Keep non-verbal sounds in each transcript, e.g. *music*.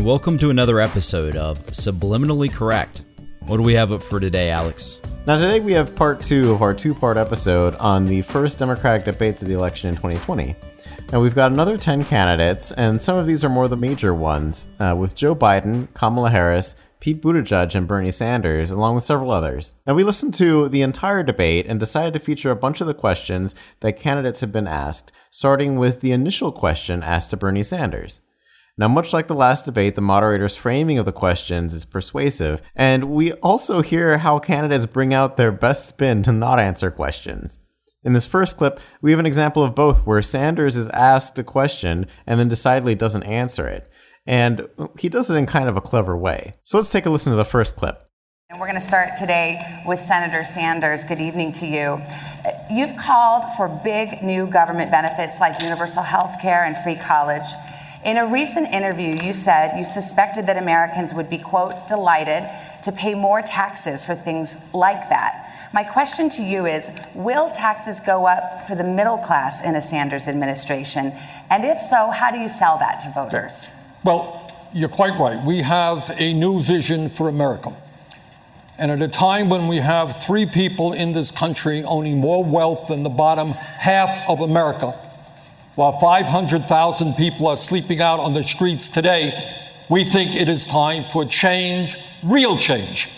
And welcome to another episode of Subliminally Correct. What do we have up for today, Alex? Now, today we have part two of our two part episode on the first Democratic debates of the election in 2020. And we've got another 10 candidates, and some of these are more the major ones, uh, with Joe Biden, Kamala Harris, Pete Buttigieg, and Bernie Sanders, along with several others. Now, we listened to the entire debate and decided to feature a bunch of the questions that candidates have been asked, starting with the initial question asked to Bernie Sanders. Now, much like the last debate, the moderator's framing of the questions is persuasive, and we also hear how candidates bring out their best spin to not answer questions. In this first clip, we have an example of both where Sanders is asked a question and then decidedly doesn't answer it. And he does it in kind of a clever way. So let's take a listen to the first clip. And we're going to start today with Senator Sanders. Good evening to you. You've called for big new government benefits like universal health care and free college. In a recent interview, you said you suspected that Americans would be, quote, delighted to pay more taxes for things like that. My question to you is Will taxes go up for the middle class in a Sanders administration? And if so, how do you sell that to voters? Well, you're quite right. We have a new vision for America. And at a time when we have three people in this country owning more wealth than the bottom half of America, while 500,000 people are sleeping out on the streets today, we think it is time for change, real change.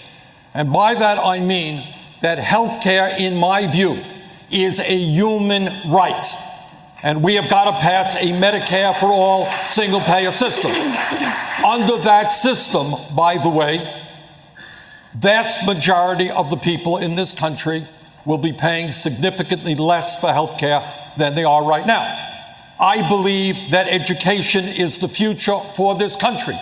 And by that I mean that health care, in my view, is a human right. And we have got to pass a Medicare for all single payer system. Under that system, by the way, vast majority of the people in this country will be paying significantly less for health care than they are right now. I believe that education is the future for this country.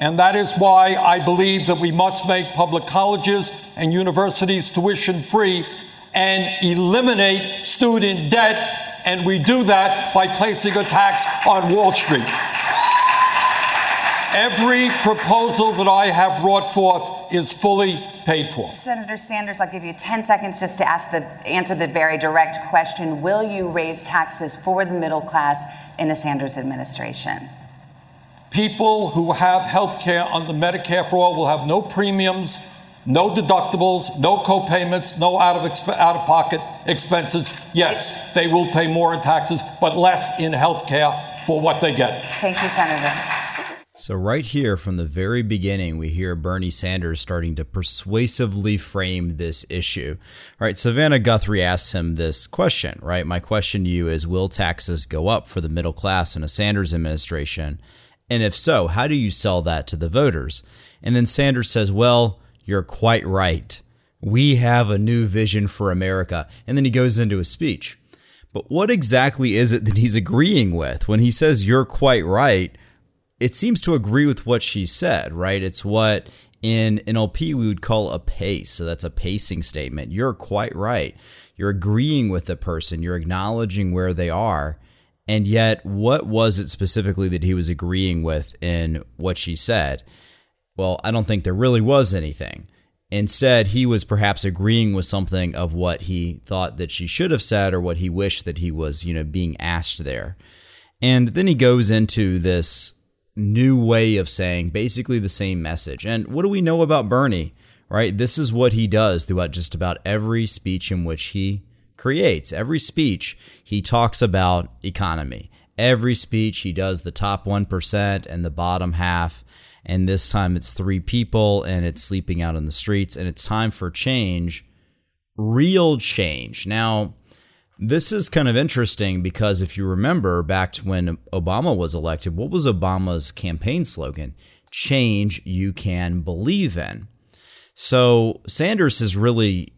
And that is why I believe that we must make public colleges and universities tuition free and eliminate student debt. And we do that by placing a tax on Wall Street. Every proposal that I have brought forth is fully paid for. Senator Sanders, I'll give you 10 seconds just to ask the, answer the very direct question. Will you raise taxes for the middle class in a Sanders administration? People who have health care under Medicare for all will have no premiums, no deductibles, no co-payments, no out of, exp- out of pocket expenses. Yes, they will pay more in taxes, but less in health care for what they get. Thank you, Senator. So, right here from the very beginning, we hear Bernie Sanders starting to persuasively frame this issue. All right, Savannah Guthrie asks him this question, right? My question to you is Will taxes go up for the middle class in a Sanders administration? And if so, how do you sell that to the voters? And then Sanders says, Well, you're quite right. We have a new vision for America. And then he goes into a speech. But what exactly is it that he's agreeing with? When he says, You're quite right, it seems to agree with what she said, right? It's what in NLP we would call a pace. So that's a pacing statement. You're quite right. You're agreeing with the person, you're acknowledging where they are. And yet, what was it specifically that he was agreeing with in what she said? Well, I don't think there really was anything. Instead, he was perhaps agreeing with something of what he thought that she should have said or what he wished that he was, you know, being asked there. And then he goes into this new way of saying basically the same message. And what do we know about Bernie? Right? This is what he does throughout just about every speech in which he creates. Every speech, he talks about economy. Every speech, he does the top 1% and the bottom half. And this time it's three people and it's sleeping out in the streets and it's time for change, real change. Now, this is kind of interesting because if you remember back to when Obama was elected, what was Obama's campaign slogan? Change you can believe in. So Sanders has really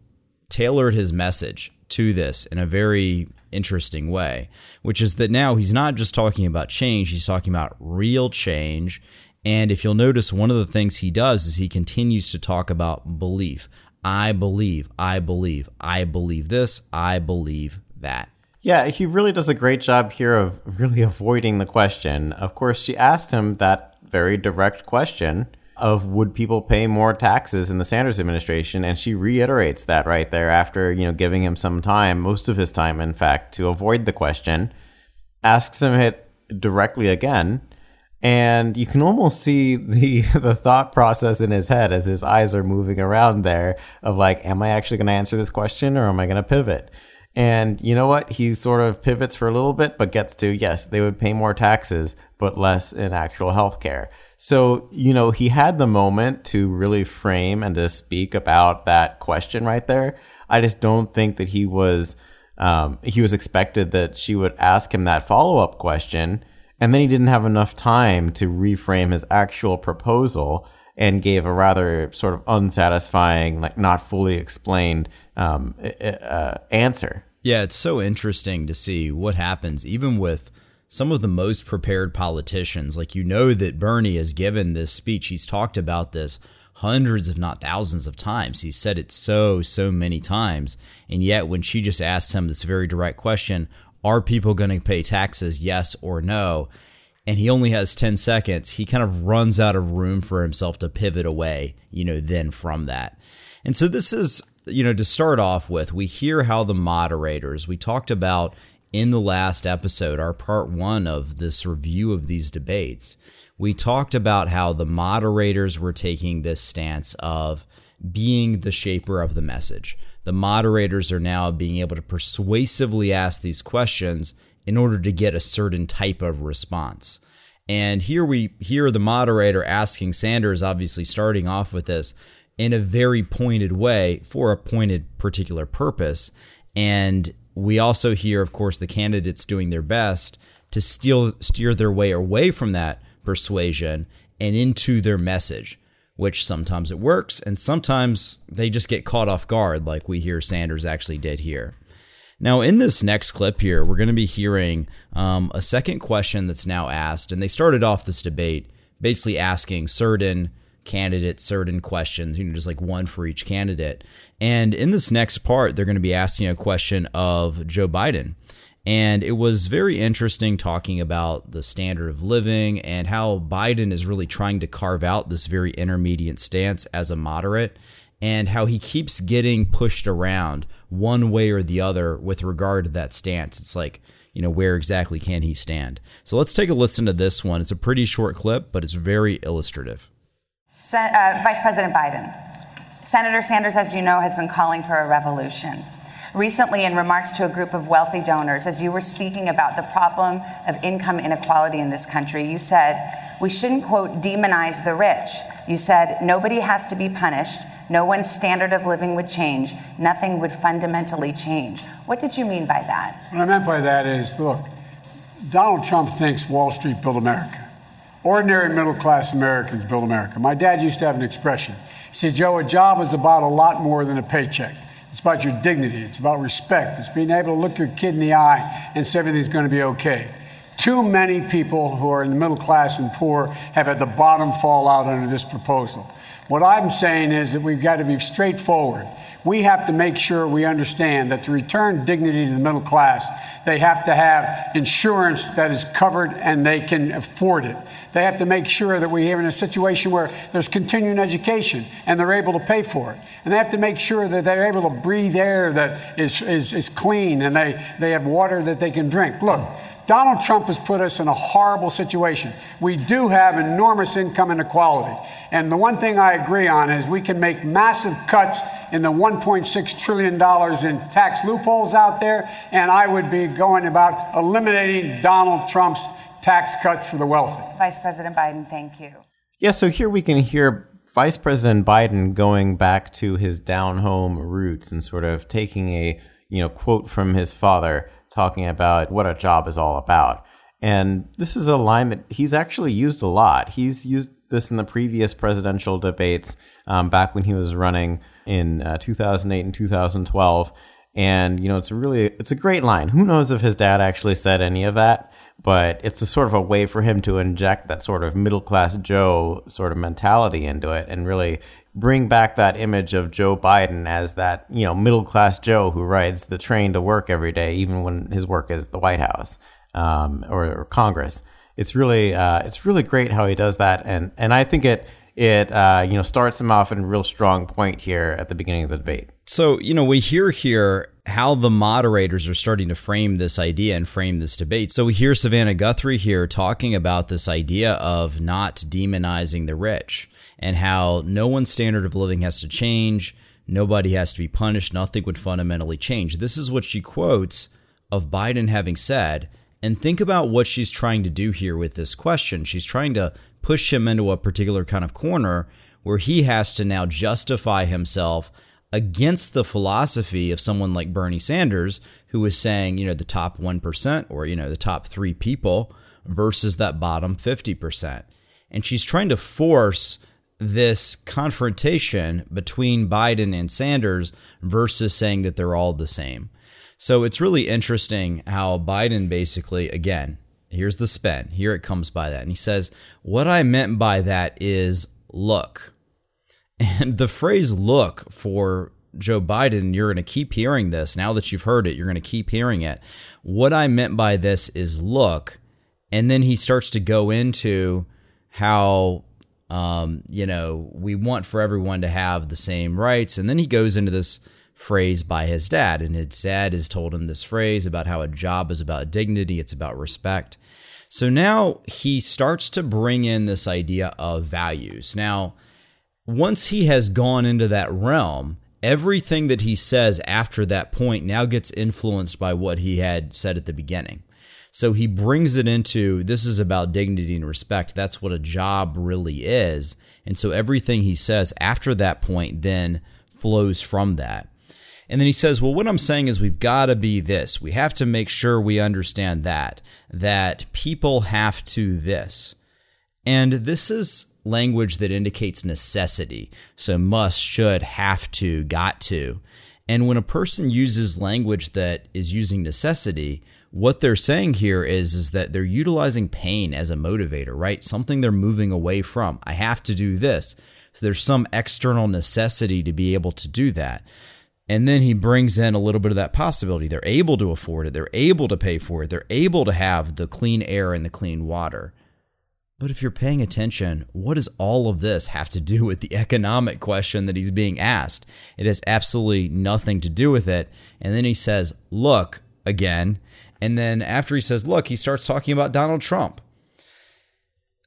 tailored his message to this in a very interesting way, which is that now he's not just talking about change, he's talking about real change. And if you'll notice, one of the things he does is he continues to talk about belief. I believe, I believe, I believe this, I believe that. Yeah, he really does a great job here of really *laughs* avoiding the question. Of course, she asked him that very direct question of would people pay more taxes in the Sanders administration and she reiterates that right there after, you know, giving him some time, most of his time in fact, to avoid the question, asks him it directly again, and you can almost see the *laughs* the thought process in his head as his eyes are moving around there of like am I actually going to answer this question or am I going to pivot? And you know what? He sort of pivots for a little bit, but gets to yes, they would pay more taxes, but less in actual health care. So, you know, he had the moment to really frame and to speak about that question right there. I just don't think that he was um, he was expected that she would ask him that follow up question, and then he didn't have enough time to reframe his actual proposal and gave a rather sort of unsatisfying, like not fully explained um, uh, answer. Yeah, it's so interesting to see what happens, even with some of the most prepared politicians. Like, you know, that Bernie has given this speech, he's talked about this hundreds, if not thousands of times. He's said it so, so many times. And yet, when she just asks him this very direct question, are people going to pay taxes, yes or no? And he only has 10 seconds. He kind of runs out of room for himself to pivot away, you know, then from that. And so this is you know, to start off with, we hear how the moderators, we talked about in the last episode, our part one of this review of these debates, we talked about how the moderators were taking this stance of being the shaper of the message. The moderators are now being able to persuasively ask these questions in order to get a certain type of response. And here we hear the moderator asking Sanders, obviously starting off with this in a very pointed way for a pointed particular purpose. And we also hear, of course, the candidates doing their best to steal, steer their way away from that persuasion and into their message, which sometimes it works and sometimes they just get caught off guard, like we hear Sanders actually did here. Now, in this next clip here, we're going to be hearing um, a second question that's now asked, and they started off this debate basically asking certain candidate certain questions, you know, just like one for each candidate. And in this next part, they're going to be asking a question of Joe Biden. And it was very interesting talking about the standard of living and how Biden is really trying to carve out this very intermediate stance as a moderate and how he keeps getting pushed around one way or the other with regard to that stance. It's like, you know, where exactly can he stand? So let's take a listen to this one. It's a pretty short clip, but it's very illustrative. Sen- uh, Vice President Biden, Senator Sanders, as you know, has been calling for a revolution. Recently, in remarks to a group of wealthy donors, as you were speaking about the problem of income inequality in this country, you said, we shouldn't, quote, demonize the rich. You said, nobody has to be punished. No one's standard of living would change. Nothing would fundamentally change. What did you mean by that? What I meant by that is look, Donald Trump thinks Wall Street built America. Ordinary middle class Americans build America. My dad used to have an expression. He said, Joe, a job is about a lot more than a paycheck. It's about your dignity. It's about respect. It's being able to look your kid in the eye and say everything's going to be okay. Too many people who are in the middle class and poor have had the bottom fall out under this proposal. What I'm saying is that we've got to be straightforward we have to make sure we understand that to return dignity to the middle class, they have to have insurance that is covered and they can afford it. They have to make sure that we are in a situation where there's continuing education and they're able to pay for it. And they have to make sure that they're able to breathe air that is, is, is clean and they, they have water that they can drink. Look, Donald Trump has put us in a horrible situation. We do have enormous income inequality. And the one thing I agree on is we can make massive cuts in the $1.6 trillion in tax loopholes out there. And I would be going about eliminating Donald Trump's tax cuts for the wealthy. Vice President Biden, thank you. Yeah, so here we can hear Vice President Biden going back to his down home roots and sort of taking a, you know, quote from his father talking about what a job is all about. And this is a line that he's actually used a lot. He's used this in the previous presidential debates um, back when he was running in uh, 2008 and 2012. And you know, it's a really it's a great line. Who knows if his dad actually said any of that? But it's a sort of a way for him to inject that sort of middle class Joe sort of mentality into it, and really bring back that image of Joe Biden as that you know middle class Joe who rides the train to work every day, even when his work is the White House um, or, or, Congress. It's really uh, it's really great how he does that, and and I think it it uh, you know starts him off in a real strong point here at the beginning of the debate. So you know we hear here how the moderators are starting to frame this idea and frame this debate. So we hear Savannah Guthrie here talking about this idea of not demonizing the rich and how no one's standard of living has to change. Nobody has to be punished. Nothing would fundamentally change. This is what she quotes of Biden having said and think about what she's trying to do here with this question. She's trying to push him into a particular kind of corner where he has to now justify himself against the philosophy of someone like Bernie Sanders, who is saying, you know, the top 1% or, you know, the top three people versus that bottom 50%. And she's trying to force this confrontation between Biden and Sanders versus saying that they're all the same. So it's really interesting how Biden basically, again, here's the spin. Here it comes by that. And he says, What I meant by that is look. *laughs* And the phrase look for Joe Biden, you're going to keep hearing this. Now that you've heard it, you're going to keep hearing it. What I meant by this is look. And then he starts to go into how, um, you know, we want for everyone to have the same rights. And then he goes into this phrase by his dad. And his dad has told him this phrase about how a job is about dignity, it's about respect. So now he starts to bring in this idea of values. Now, once he has gone into that realm, everything that he says after that point now gets influenced by what he had said at the beginning. So he brings it into this is about dignity and respect. That's what a job really is. And so everything he says after that point then flows from that. And then he says, Well, what I'm saying is we've got to be this. We have to make sure we understand that, that people have to this. And this is language that indicates necessity. So must, should, have to, got to. And when a person uses language that is using necessity, what they're saying here is, is that they're utilizing pain as a motivator, right? Something they're moving away from. I have to do this. So there's some external necessity to be able to do that. And then he brings in a little bit of that possibility. They're able to afford it. They're able to pay for it. They're able to have the clean air and the clean water. But if you're paying attention, what does all of this have to do *laughs* with the economic question that he's being asked? It has absolutely nothing to do with it. And then he says, Look, again. And then after he says, Look, he starts talking about Donald Trump.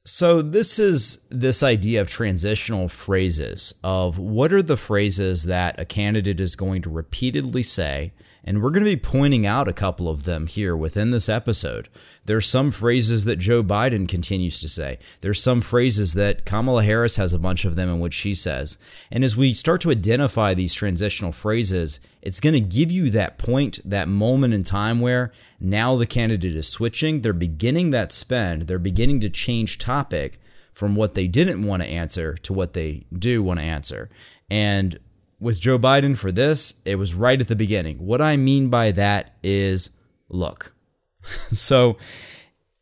So, this is this idea of transitional phrases of what are the phrases that a candidate is going to repeatedly say. And we're going to be pointing out a couple of them here within this episode. There's some phrases that Joe Biden continues to say. There's some phrases that Kamala Harris has a bunch of them in which she says. And as we start to identify these transitional phrases, it's going to give you that point, that moment in time where now the candidate is switching. They're beginning that spend. They're beginning to change topic from what they didn't want to answer to what they do want to answer. And with Joe Biden for this, it was right at the beginning. What I mean by that is look. *laughs* so,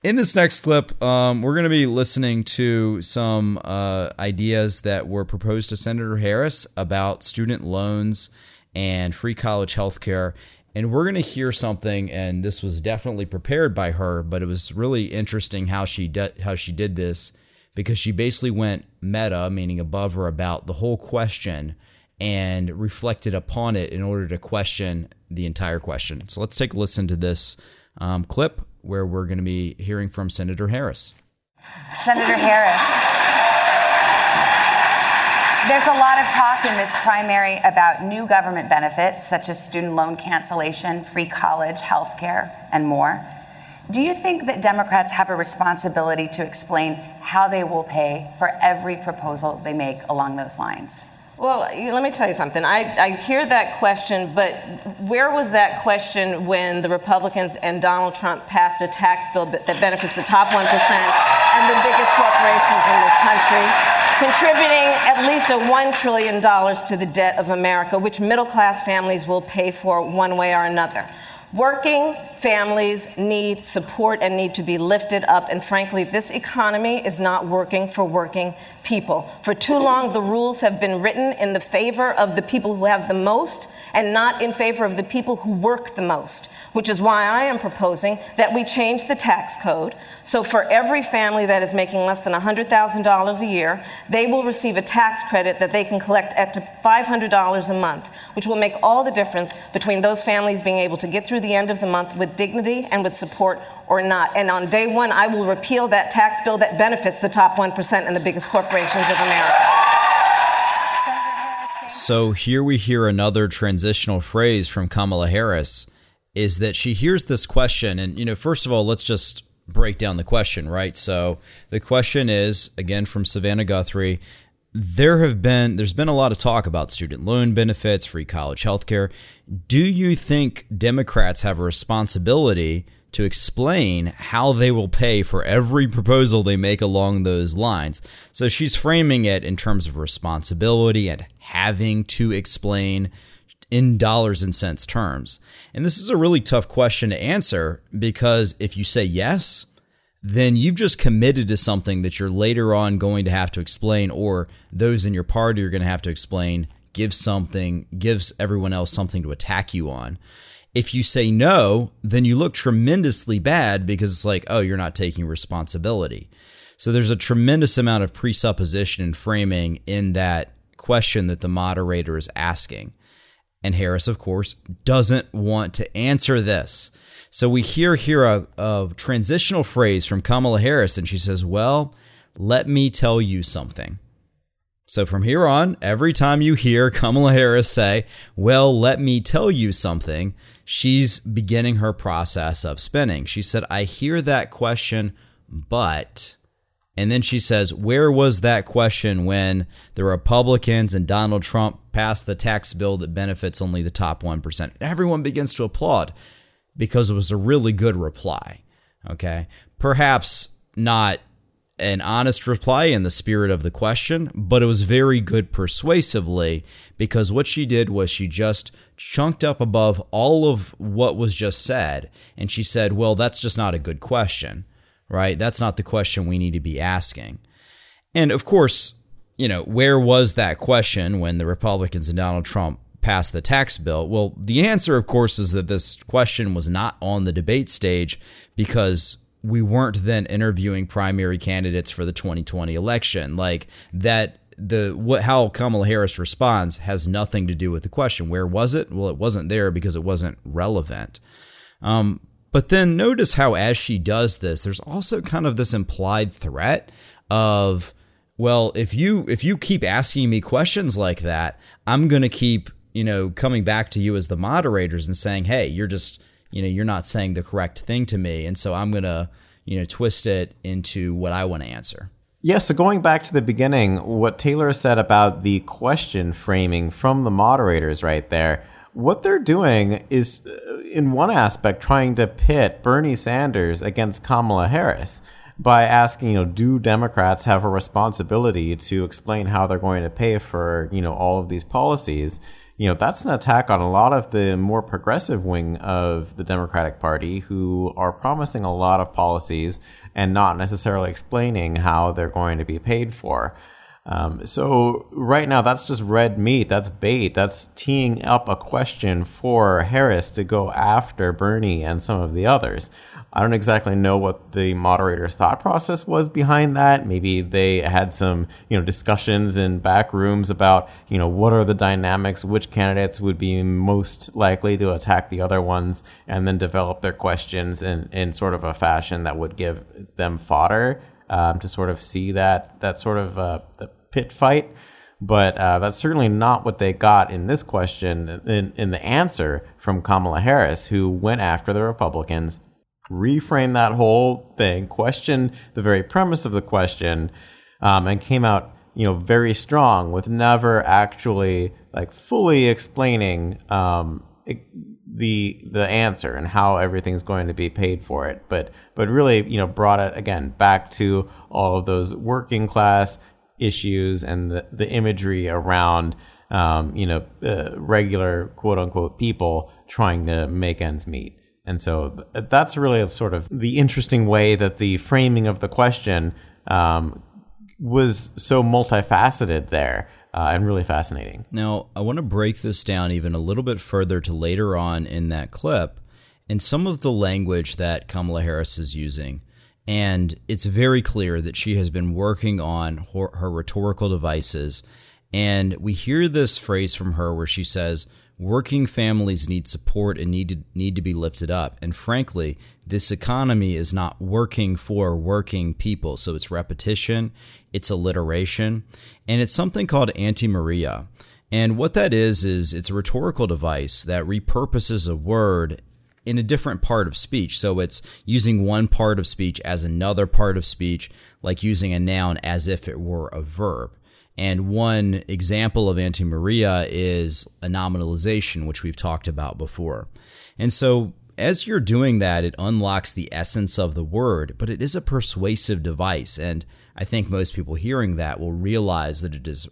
in this next clip, um, we're going to be listening to some uh, ideas that were proposed to Senator Harris about student loans and free college health care. And we're going to hear something, and this was definitely prepared by her, but it was really interesting how she de- how she did this because she basically went meta, meaning above or about the whole question, and reflected upon it in order to question the entire question. So let's take a listen to this um, clip where we're going to be hearing from Senator Harris. Senator Harris. There's a lot of talk in this primary about new government benefits, such as student loan cancellation, free college, health care, and more. Do you think that Democrats have a responsibility to explain how they will pay for every proposal they make along those lines? Well, let me tell you something. I, I hear that question, but where was that question when the Republicans and Donald Trump passed a tax bill that benefits the top 1% and the biggest corporations in this country, contributing at least a $1 trillion to the debt of America, which middle class families will pay for one way or another? Working families need support and need to be lifted up. And frankly, this economy is not working for working people. For too long, the rules have been written in the favor of the people who have the most and not in favor of the people who work the most, which is why I am proposing that we change the tax code. So for every family that is making less than $100,000 a year, they will receive a tax credit that they can collect up to $500 a month, which will make all the difference between those families being able to get through the end of the month with dignity and with support or not. And on day one, I will repeal that tax bill that benefits the top 1% and the biggest corporations of America. So here we hear another transitional phrase from Kamala Harris is that she hears this question. And, you know, first of all, let's just break down the question, right? So the question is, again, from Savannah Guthrie there have been there's been a lot of talk about student loan benefits, free college health care. Do you think Democrats have a responsibility to explain how they will pay for every proposal they make along those lines? So she's framing it in terms of responsibility and having to explain in dollars and cents terms. And this is a really tough question to answer because if you say yes, then you've just committed to something that you're later on going to have to explain, or those in your party are going to have to explain, give something, gives everyone else something to attack you on. If you say no, then you look tremendously bad because it's like, oh, you're not taking responsibility. So there's a tremendous amount of presupposition and framing in that question that the moderator is asking. And Harris, of course, doesn't want to answer this. So we hear here a, a transitional phrase from Kamala Harris, and she says, Well, let me tell you something. So from here on, every time you hear Kamala Harris say, Well, let me tell you something, she's beginning her process of spinning. She said, I hear that question, but. And then she says, Where was that question when the Republicans and Donald Trump passed the tax bill that benefits only the top 1%? Everyone begins to applaud because it was a really good reply. Okay. Perhaps not an honest reply in the spirit of the question, but it was very good persuasively because what she did was she just chunked up above all of what was just said. And she said, well, that's just not a good question, right? That's not the question we need to be asking. And of course, you know, where was that question when the Republicans and Donald Trump passed the tax bill? Well, the answer, of course, is that this question was not on the debate stage because we weren't then interviewing primary candidates for the 2020 election. Like that the what how Kamala Harris responds has nothing to do with the question. Where was it? Well, it wasn't there because it wasn't relevant. Um, but then notice how as she does this, there's also kind of this implied threat of, well, if you if you keep asking me questions like that, I'm going to keep you know, coming back to you as the moderators and saying, "Hey, you're just, you know, you're not saying the correct thing to me," and so I'm gonna, you know, twist it into what I want to answer. Yeah, so going back to the beginning, what Taylor said about the question framing from the moderators right there, what they're doing is, uh, in one aspect, trying to pit Bernie Sanders against Kamala Harris by asking, you know, do Democrats have a responsibility to explain how they're going to pay for, you know, all of these policies? You know, that's an attack on a lot of the more progressive wing of the Democratic Party who are promising a lot of policies and not necessarily explaining how they're going to be paid for. Um, so right now, that's just red meat. That's bait. That's teeing up a question for Harris to go after Bernie and some of the others. I don't exactly know what the moderator's thought process was behind that. Maybe they had some, you know, discussions in back rooms about, you know, what are the dynamics, which candidates would be most likely to attack the other ones, and then develop their questions in, in sort of a fashion that would give them fodder um, to sort of see that that sort of uh, the pit fight. But uh, that's certainly not what they got in this question, in, in the answer from Kamala Harris, who went after the Republicans reframed that whole thing, questioned the very premise of the question, um, and came out, you know, very strong with never actually like fully explaining um, the the answer and how everything's going to be paid for it. But but really, you know, brought it again back to all of those working class issues and the, the imagery around um, you know uh, regular quote unquote people trying to make ends meet. And so that's really sort of the interesting way that the framing of the question um, was so multifaceted there uh, and really fascinating. Now, I want to break this down even a little bit further to later on in that clip and some of the language that Kamala Harris is using. And it's very clear that she has been working on her, her rhetorical devices. And we hear this phrase from her where she says, Working families need support and need to, need to be lifted up. And frankly, this economy is not working for working people. So it's repetition, it's alliteration, and it's something called antimeria. And what that is, is it's a rhetorical device that repurposes a word in a different part of speech. So it's using one part of speech as another part of speech, like using a noun as if it were a verb. And one example of antimeria is a nominalization, which we've talked about before. And so as you're doing that, it unlocks the essence of the word, but it is a persuasive device. And I think most people hearing that will realize that it is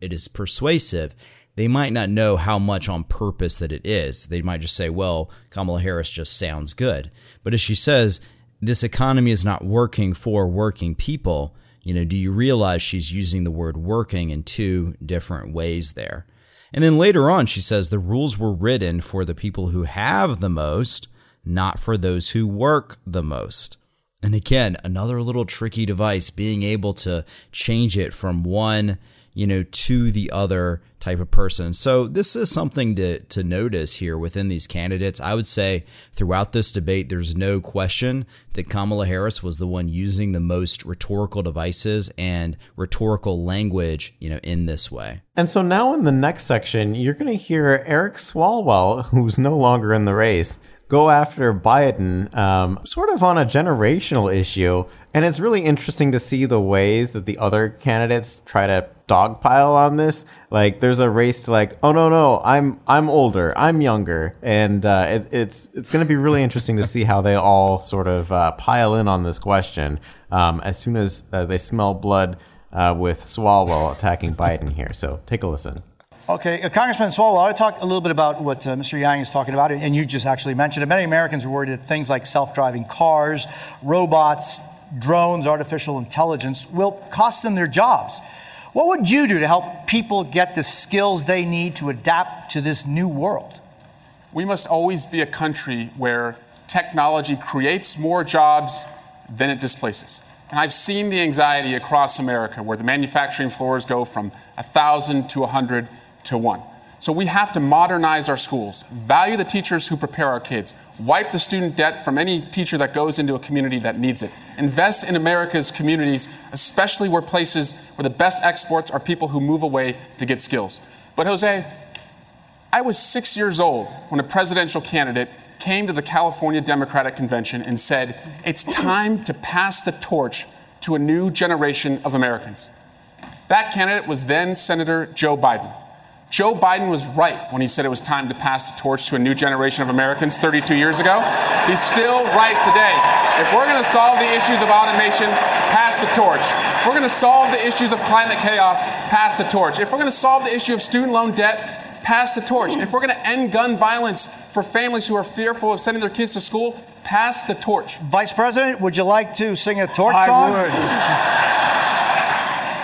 it is persuasive. They might not know how much on purpose that it is. They might just say, well, Kamala Harris just sounds good. But as she says, this economy is not working for working people you know, do you realize she's using the word working in two different ways there? And then later on, she says the rules were written for the people who have the most, not for those who work the most. And again, another little tricky device being able to change it from one, you know, to the other type of person. So this is something to, to notice here within these candidates. I would say throughout this debate, there's no question that Kamala Harris was the one using the most rhetorical devices and rhetorical language, you know, in this way. And so now in the next section, you're going to hear Eric Swalwell, who's no longer in the race, go after Biden, um, sort of on a generational issue. And it's really interesting to see the ways that the other candidates try to dogpile on this. Like, there's a race to like, oh no no, I'm I'm older, I'm younger, and uh, it, it's it's going to be really interesting to see how they all sort of uh, pile in on this question um, as soon as uh, they smell blood uh, with Swalwell attacking Biden here. So take a listen. Okay, uh, Congressman Swalwell, I want to talk a little bit about what uh, Mr. Yang is talking about, and you just actually mentioned it. Many Americans are worried that things like self driving cars, robots, drones, artificial intelligence will cost them their jobs. What would you do to help people get the skills they need to adapt to this new world? We must always be a country where technology creates more jobs than it displaces. And I've seen the anxiety across America where the manufacturing floors go from 1,000 to 100 to one. So we have to modernize our schools, value the teachers who prepare our kids, wipe the student debt from any teacher that goes into a community that needs it, invest in America's communities, especially where places where the best exports are people who move away to get skills. But Jose, I was six years old when a presidential candidate came to the California Democratic Convention and said, It's time to pass the torch to a new generation of Americans. That candidate was then Senator Joe Biden. Joe Biden was right when he said it was time to pass the torch to a new generation of Americans 32 years ago. He's still right today. If we're going to solve the issues of automation, pass the torch. If we're going to solve the issues of climate chaos, pass the torch. If we're going to solve the issue of student loan debt, pass the torch. If we're going to end gun violence for families who are fearful of sending their kids to school, pass the torch. Vice President, would you like to sing a torch I song? would.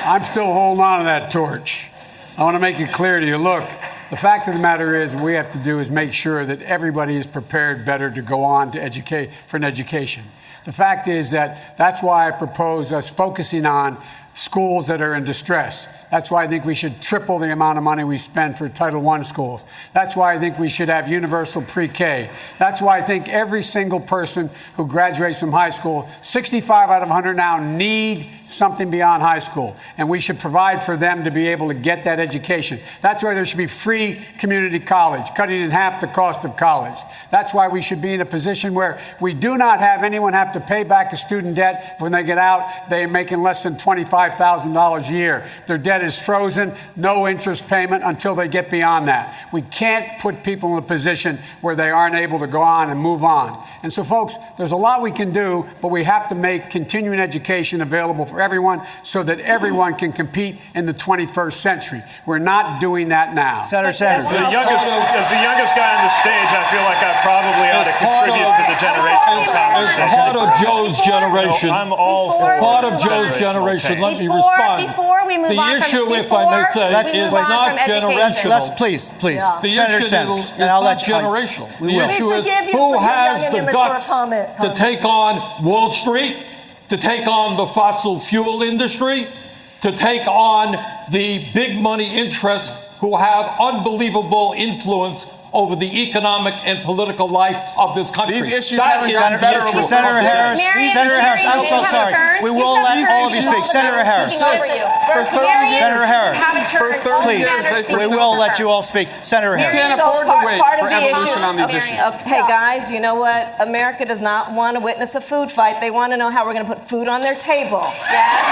I'm still holding on to that torch. I want to make it clear to you look, the fact of the matter is, what we have to do is make sure that everybody is prepared better to go on to educate for an education. The fact is that that's why I propose us focusing on schools that are in distress. That's why I think we should triple the amount of money we spend for Title I schools. That's why I think we should have universal pre K. That's why I think every single person who graduates from high school, 65 out of 100 now, need something beyond high school. And we should provide for them to be able to get that education. That's why there should be free community college, cutting in half the cost of college. That's why we should be in a position where we do not have anyone have to pay back a student debt when they get out. They're making less than $25,000 a year. Their debt is frozen, no interest payment until they get beyond that. We can't put people in a position where they aren't able to go on and move on. And so, folks, there's a lot we can do, but we have to make continuing education available for everyone so that everyone can compete in the 21st century. We're not doing that now. Senator Sanders. As the youngest, as the youngest guy on the stage, I feel like I probably ought to contribute of- to the generation As conversation. part of Joe's generation, I'm all for part of Joe's generation, change. let me respond. before we move the on from- issue, if I may before say, Let's is move on not from generational. Let's please, please, The Senator issue Sanders, is, and is I'll not let you. I- generational. we the issue is who has the guts comment, to take on Wall Street, to take on the fossil fuel industry, to take on the big money interests who have unbelievable influence over the economic and political life of this country. These issues That haven't is gotten the better over Senator Harris, Marion, Senator Harris, I'm so you have a sorry. turn. We will let all of you speak. Senator Harris. Speaking over you. For Marion, Senator Harris. you have a turn. For All 30 Please, years, senators we will let you all speak. Senator Harris. You can't afford to wait part for evolution on these Okay. issues. Okay, guys, you know what? America does not want to witness a food fight. They want to know how we're going to put food on their table. Yes.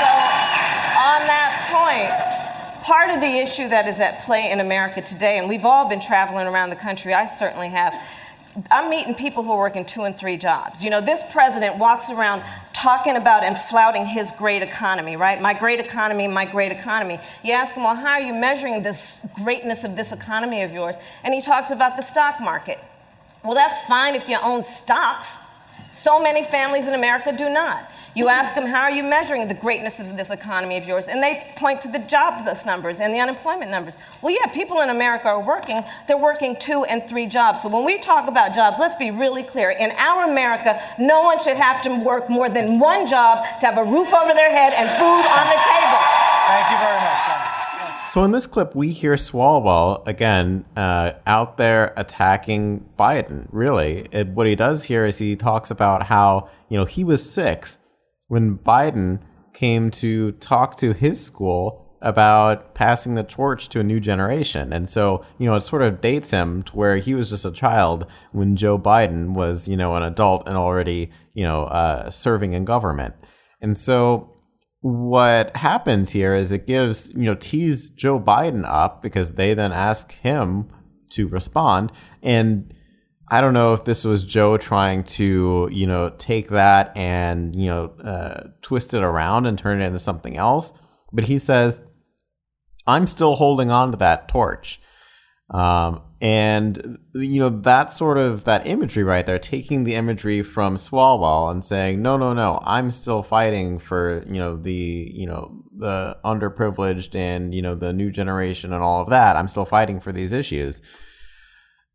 So, on that point, part of the issue that is at play in America today, and we've all been traveling around the country, I certainly have. I'm meeting people who are working two and three jobs. You know, this president walks around talking about and flouting his great economy, right? My great economy, my great economy. You ask him, well, how are you measuring this greatness of this economy of yours? And he talks about the stock market. Well, that's fine if you own stocks. So many families in America do not. You ask them, how are you measuring the greatness of this economy of yours? And they point to the jobless numbers and the unemployment numbers. Well, yeah, people in America are working. They're working two and three jobs. So when we talk about jobs, let's be really clear. In our America, no one should have to work more than one job to have a roof over their head and food on the table. Thank you very much. So in this clip, we hear Swalwell again uh, out there attacking Biden. Really, what he does here is he talks about how you know he was six when Biden came to talk to his school about passing the torch to a new generation, and so you know it sort of dates him to where he was just a child when Joe Biden was you know an adult and already you know uh, serving in government, and so what happens here is it gives you know tease Joe Biden up because they then ask him to respond. And I don't know if this was Joe trying to you know take that and you know uh, twist it around and turn it into something else but he says I'm still holding on to that torch um, and you know that sort of that imagery right there, taking the imagery from Swalwell and saying, no, no, no, I'm still fighting for you know the you know the underprivileged and you know the new generation and all of that. I'm still fighting for these issues.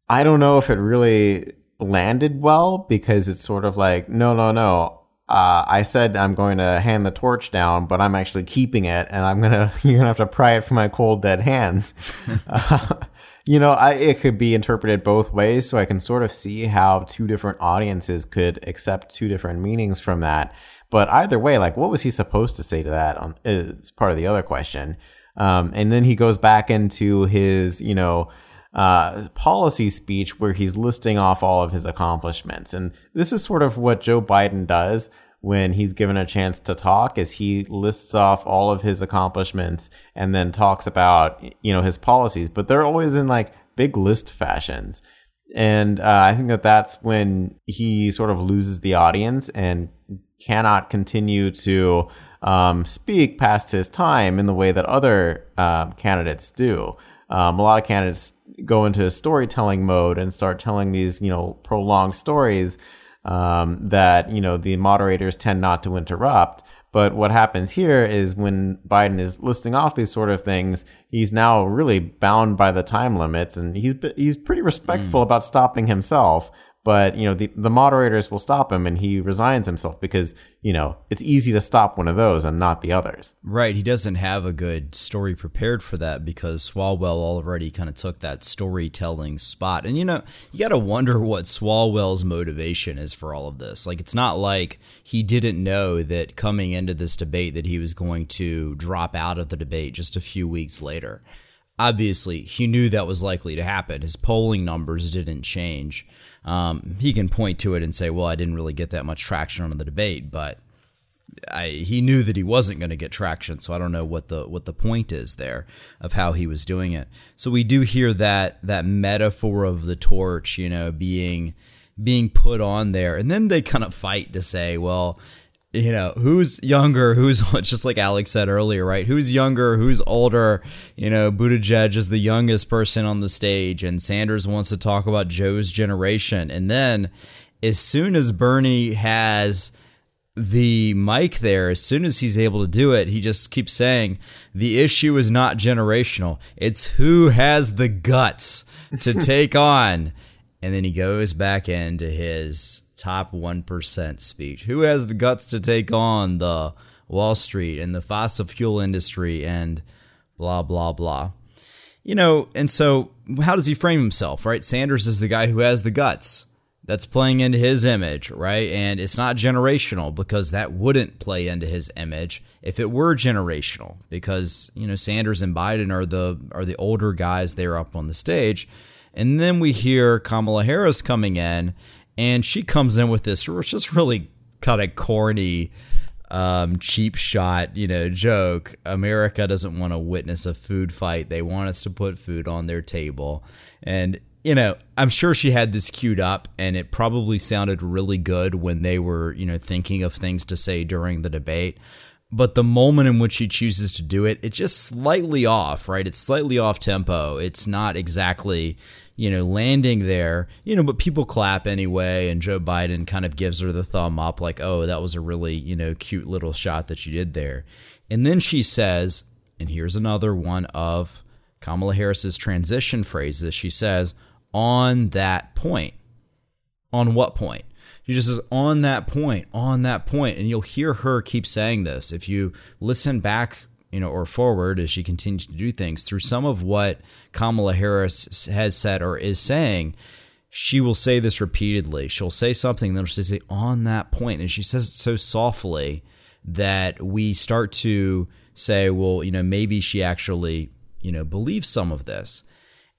I don't know if it really landed well because it's sort of like, no, no, no. Uh, I said I'm going to hand the torch down, but I'm actually keeping it, and I'm gonna *laughs* you're gonna have to pry it from my cold dead hands. *laughs* uh, you know, I, it could be interpreted both ways, so I can sort of see how two different audiences could accept two different meanings from that. But either way, like, what was he supposed to say to that? On is part of the other question. Um, and then he goes back into his, you know, uh, policy speech where he's listing off all of his accomplishments. And this is sort of what Joe Biden does when he's given a chance to talk is he lists off all of his accomplishments and then talks about, you know, his policies, but they're always in like big list fashions. And uh, I think that that's when he sort of loses the audience and cannot continue to um, speak past his time in the way that other um, candidates do. Um, a lot of candidates go into storytelling mode and start telling these, you know, prolonged stories um, that you know the moderators tend not to interrupt. But what happens here is when Biden is listing off these sort of things, he's now really bound by the time limits, and he's he's pretty respectful about stopping himself. But you know the the moderators will stop him and he resigns himself because you know it's easy to stop one of those and not the others Right, he doesn't have a good story prepared for that because Swalwell already kind of took that storytelling spot. And you know, you got to wonder what Swalwell's motivation is for all of this. Like it's not like he didn't know that coming into this debate that he was going to drop out of the debate just a few weeks later. Obviously, he knew that was likely to happen. His polling numbers didn't change. Um, he can point to it and say, "Well, I didn't really get that much traction on the debate," but I, he knew that he wasn't going to get traction, so I don't know what the what the point is there of how he was doing it. So we do hear that that metaphor of the torch, you know, being being put on there, and then they kind of fight to say, well, you know, who's younger, who's *laughs* just like Alex said earlier, right? Who's younger, who's older? You know, Buttigieg is the youngest person on the stage, and Sanders wants to talk about Joe's generation, and then as soon as Bernie has the mic there, as soon as he's able to do it, he just keeps saying, the issue is not generational. It's who has the guts to *laughs* take on. And then he goes back into his top 1% speech. Who has the guts to take on the Wall Street and the fossil fuel industry and blah, blah, blah. You know, and so how does he frame himself, right? Sanders is the guy who has the guts that's playing into his image, right? And it's not generational because that wouldn't play into his image if it were generational because, you know, Sanders and Biden are the are the older guys there up on the stage. And then we hear Kamala Harris coming in and she comes in with this just really kind of corny um, cheap shot, you know, joke. America doesn't want to witness a food fight. They want us to put food on their table. And you know, I'm sure she had this queued up and it probably sounded really good when they were, you know, thinking of things to say during the debate. But the moment in which she chooses to do it, it's just slightly off, right? It's slightly off tempo. It's not exactly, you know, landing there, you know, but people clap anyway. And Joe Biden kind of gives her the thumb up, like, oh, that was a really, you know, cute little shot that you did there. And then she says, and here's another one of Kamala Harris's transition phrases. She says, on that point. On what point? She just says, on that point, on that point. And you'll hear her keep saying this. If you listen back, you know, or forward as she continues to do things through some of what Kamala Harris has said or is saying, she will say this repeatedly. She'll say something, then she'll say, on that. And she says it so softly that we start to say, well, you know, maybe she actually, you know, believes some of this.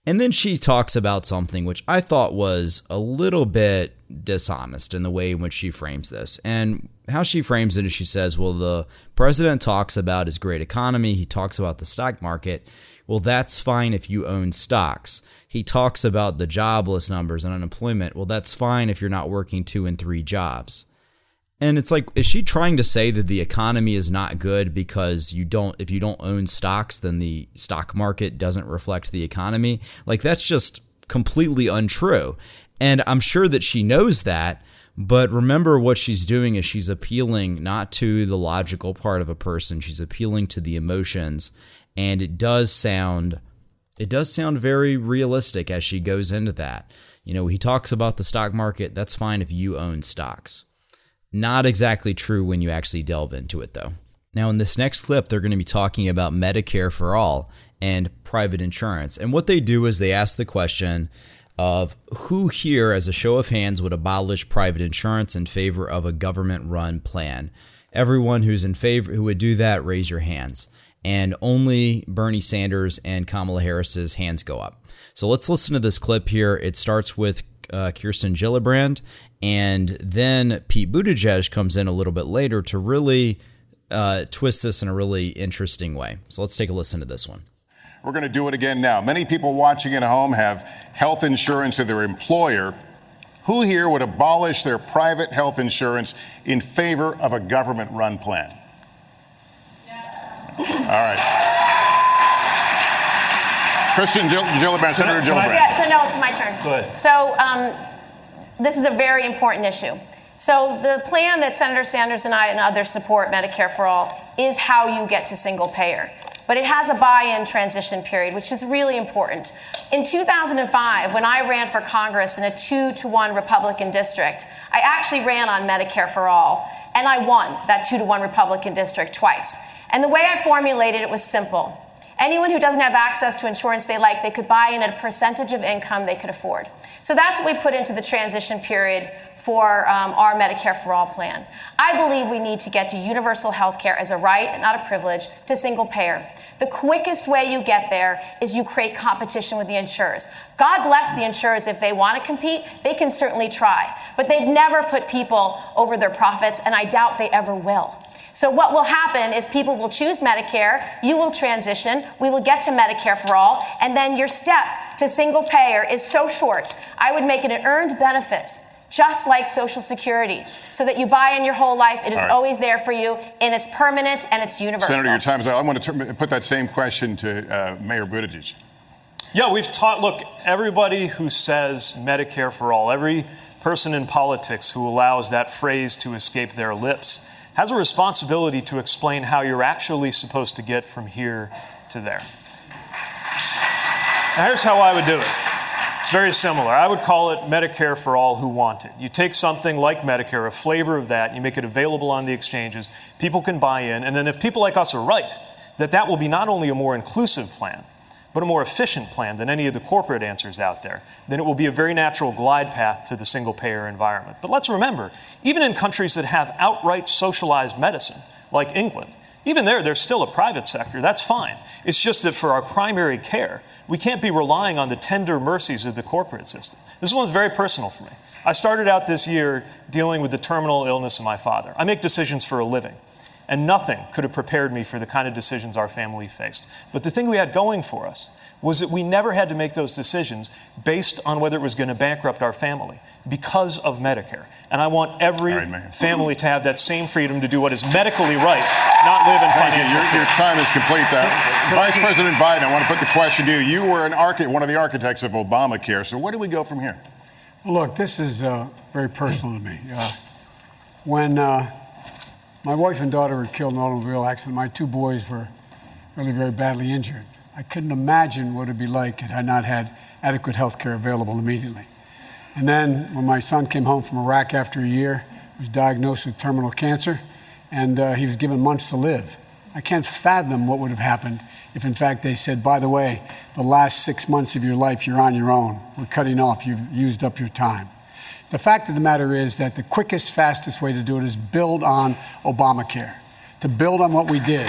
And then she talks about something which I thought was a little bit dishonest in the way in which she frames this. And how she frames it is she says, well, the president talks about his great economy, he talks about the stock market. Well, that's fine if you own stocks. He talks about the jobless numbers and unemployment. Well, that's fine if you're not working two and three jobs. And it's like, is she trying to say that the economy is not good because you don't, if you don't own stocks, then the stock market doesn't reflect the economy? Like, that's just completely untrue. And I'm sure that she knows that. But remember, what she's doing is she's appealing not to the logical part of a person, she's appealing to the emotions. And it does sound, it does sound very realistic as she goes into that. You know, he talks about the stock market. That's fine if you own stocks. Not exactly true when you actually delve into it, though. Now, in this next clip, they're going to be talking about Medicare for all and private insurance. And what they do is they ask the question of who here, as a show of hands, would abolish private insurance in favor of a government run plan. Everyone who's in favor, who would do that, raise your hands. And only Bernie Sanders and Kamala Harris's hands go up. So let's listen to this clip here. It starts with uh, Kirsten Gillibrand, and then Pete Buttigieg comes in a little bit later to really uh, twist this in a really interesting way. So let's take a listen to this one. We're going to do it again now. Many people watching at home have health insurance through their employer. Who here would abolish their private health insurance in favor of a government run plan? Yeah. All right. Kirsten Gill- Gillibrand, Senator Gillibrand. Yeah, so no, it's my turn. Go ahead. So um, this is a very important issue. So the plan that Senator Sanders and I and others support, Medicare for All, is how you get to single payer. But it has a buy in transition period, which is really important. In 2005, when I ran for Congress in a two to one Republican district, I actually ran on Medicare for All, and I won that two to one Republican district twice. And the way I formulated it was simple. Anyone who doesn't have access to insurance they like, they could buy in at a percentage of income they could afford. So that's what we put into the transition period for um, our Medicare for All plan. I believe we need to get to universal health care as a right not a privilege to single payer. The quickest way you get there is you create competition with the insurers. God bless the insurers if they want to compete, they can certainly try. But they've never put people over their profits, and I doubt they ever will. So, what will happen is people will choose Medicare, you will transition, we will get to Medicare for all, and then your step to single payer is so short. I would make it an earned benefit just like Social Security, so that you buy in your whole life. It is right. always there for you, and it's permanent and it's universal. Senator, your time is up. I want to put that same question to uh, Mayor Buttigieg. Yeah, we've taught. Look, everybody who says Medicare for all, every person in politics who allows that phrase to escape their lips has a responsibility to explain how you're actually supposed to get from here to there. Now, here's how I would do it. It's very similar. I would call it Medicare for all who want it. You take something like Medicare, a flavor of that, you make it available on the exchanges, people can buy in, and then if people like us are right, that that will be not only a more inclusive plan, but a more efficient plan than any of the corporate answers out there, then it will be a very natural glide path to the single payer environment. But let's remember, even in countries that have outright socialized medicine, like England, even there, there's still a private sector. That's fine. It's just that for our primary care, we can't be relying on the tender mercies of the corporate system. This one's very personal for me. I started out this year dealing with the terminal illness of my father. I make decisions for a living and nothing could have prepared me for the kind of decisions our family faced. But the thing we had going for us was that we never had to make those decisions based on whether it was going to bankrupt our family because of Medicare. And I want every right, family to have that same freedom to do what is medically right, not live in financial you. Your, your, time is complete. Uh, Vice President Biden, I want to put the question to you. You were an archi- one of the architects of Obamacare, so where do we go from here? Look, this is uh, very personal to me. Uh, when uh, my wife and daughter were killed in an automobile accident. My two boys were really very badly injured. I couldn't imagine what it'd be like had I not had adequate health care available immediately. And then when my son came home from Iraq after a year, he was diagnosed with terminal cancer, and uh, he was given months to live. I can't fathom what would have happened if, in fact, they said, by the way, the last six months of your life, you're on your own. We're cutting off. You've used up your time. The fact of the matter is that the quickest, fastest way to do it is build on Obamacare, to build on what we did.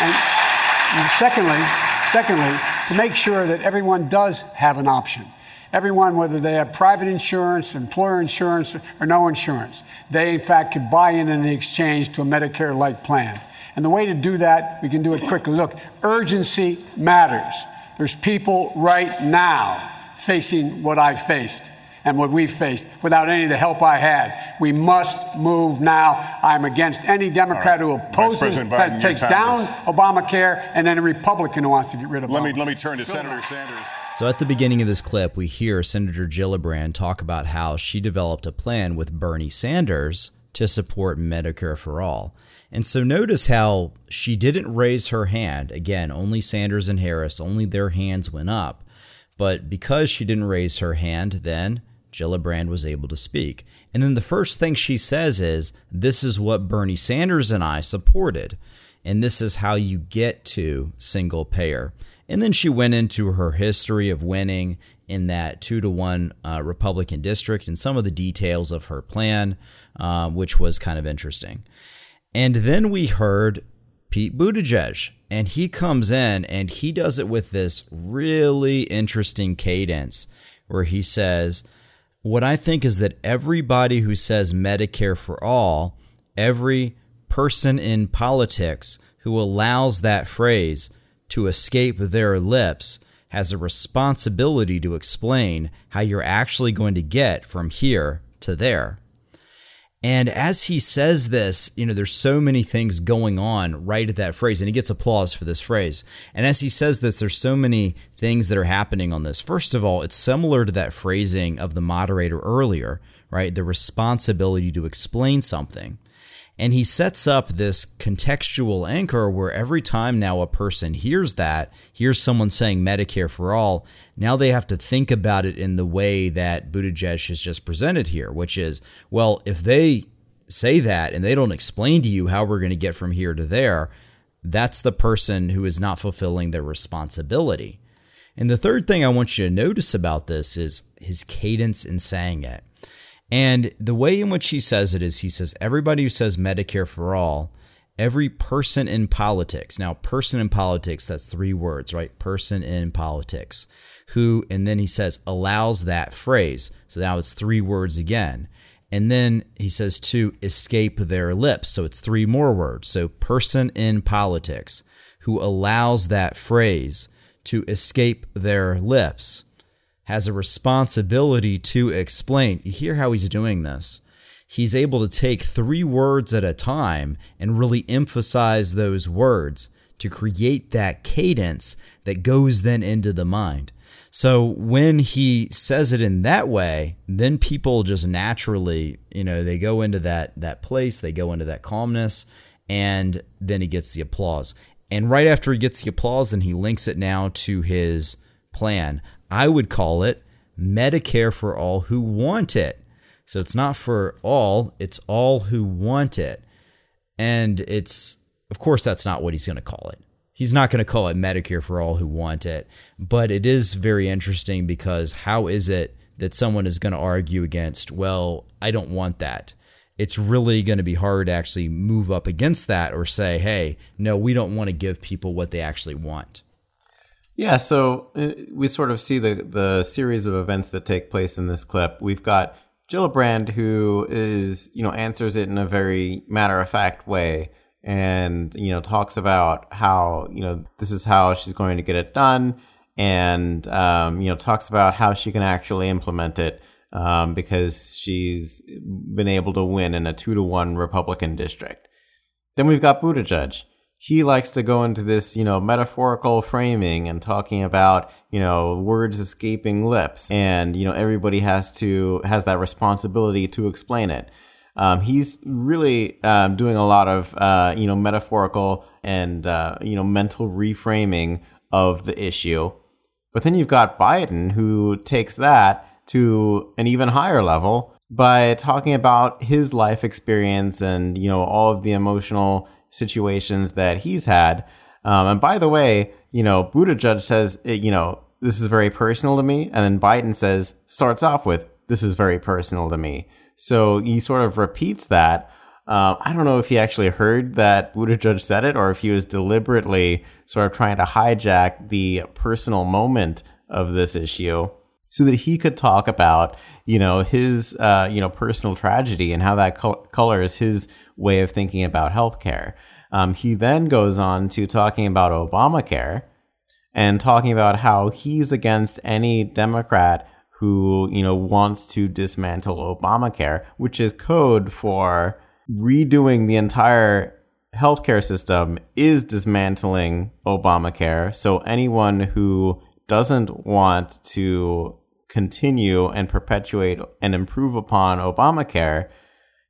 And, secondly, secondly, to make sure that everyone does have an option. Everyone, whether they have private insurance, employer insurance, or no insurance, they in fact could buy in in the exchange to a Medicare like plan. And the way to do that, we can do it quickly. Look, urgency matters. There's people right now facing what I faced and what we faced without any of the help I had. We must move now. I'm against any Democrat right. who opposes, Biden, takes down is... Obamacare, and any Republican who wants to get rid of let Me, let me turn to Go Senator on. Sanders. So at the beginning of this clip, we hear Senator Gillibrand talk about how she developed a plan with Bernie Sanders to support Medicare for all. And so notice how she didn't raise her hand. Again, only Sanders and Harris, only their hands went up. But because she didn't raise her hand, then Gillibrand was able to speak. And then the first thing she says is, This is what Bernie Sanders and I supported. And this is how you get to single payer. And then she went into her history of winning in that two to one uh, Republican district and some of the details of her plan, uh, which was kind of interesting. And then we heard Pete Buttigieg, and he comes in and he does it with this really interesting cadence where he says, what I think is that everybody who says Medicare for all, every person in politics who allows that phrase to escape their lips has a responsibility to explain how you're actually going to get from here to there. And as he says this, you know, there's so many things going on right at that phrase, and he gets applause for this phrase. And as he says this, there's so many things that are happening on this. First of all, it's similar to that phrasing of the moderator earlier, right? The responsibility to explain something. And he sets up this contextual anchor where every time now a person hears that, hears someone saying Medicare for all, now they have to think about it in the way that Buttigieg has just presented here, which is, well, if they say that and they don't explain to you how we're going to get from here to there, that's the person who is not fulfilling their responsibility. And the third thing I want you to notice about this is his cadence in saying it. And the way in which he says it is he says, everybody who says Medicare for all, every person in politics, now, person in politics, that's three words, right? Person in politics, who, and then he says, allows that phrase. So now it's three words again. And then he says to escape their lips. So it's three more words. So person in politics who allows that phrase to escape their lips has a responsibility to explain. You hear how he's doing this. He's able to take three words at a time and really emphasize those words to create that cadence that goes then into the mind. So when he says it in that way, then people just naturally, you know, they go into that that place, they go into that calmness, and then he gets the applause. And right after he gets the applause, then he links it now to his plan. I would call it Medicare for all who want it. So it's not for all, it's all who want it. And it's, of course, that's not what he's going to call it. He's not going to call it Medicare for all who want it. But it is very interesting because how is it that someone is going to argue against, well, I don't want that? It's really going to be hard to actually move up against that or say, hey, no, we don't want to give people what they actually want. Yeah, so uh, we sort of see the the series of events that take place in this clip. We've got Gillibrand who is, you know, answers it in a very matter of fact way and, you know, talks about how, you know, this is how she's going to get it done and um, you know, talks about how she can actually implement it um, because she's been able to win in a 2 to 1 Republican district. Then we've got Buttigieg he likes to go into this, you know, metaphorical framing and talking about, you know, words escaping lips. And, you know, everybody has to, has that responsibility to explain it. Um, he's really um, doing a lot of, uh, you know, metaphorical and, uh, you know, mental reframing of the issue. But then you've got Biden who takes that to an even higher level by talking about his life experience and, you know, all of the emotional situations that he's had. Um, and by the way, you know, Buttigieg says, you know, this is very personal to me. And then Biden says, starts off with, this is very personal to me. So he sort of repeats that. Um, I don't know if he actually heard that Buttigieg said it or if he was deliberately sort of trying to hijack the personal moment of this issue so that he could talk about, you know, his, uh, you know, personal tragedy and how that col- colors his way of thinking about healthcare. Um, he then goes on to talking about Obamacare and talking about how he's against any Democrat who, you know, wants to dismantle Obamacare, which is code for redoing the entire healthcare system is dismantling Obamacare. So anyone who doesn't want to continue and perpetuate and improve upon Obamacare,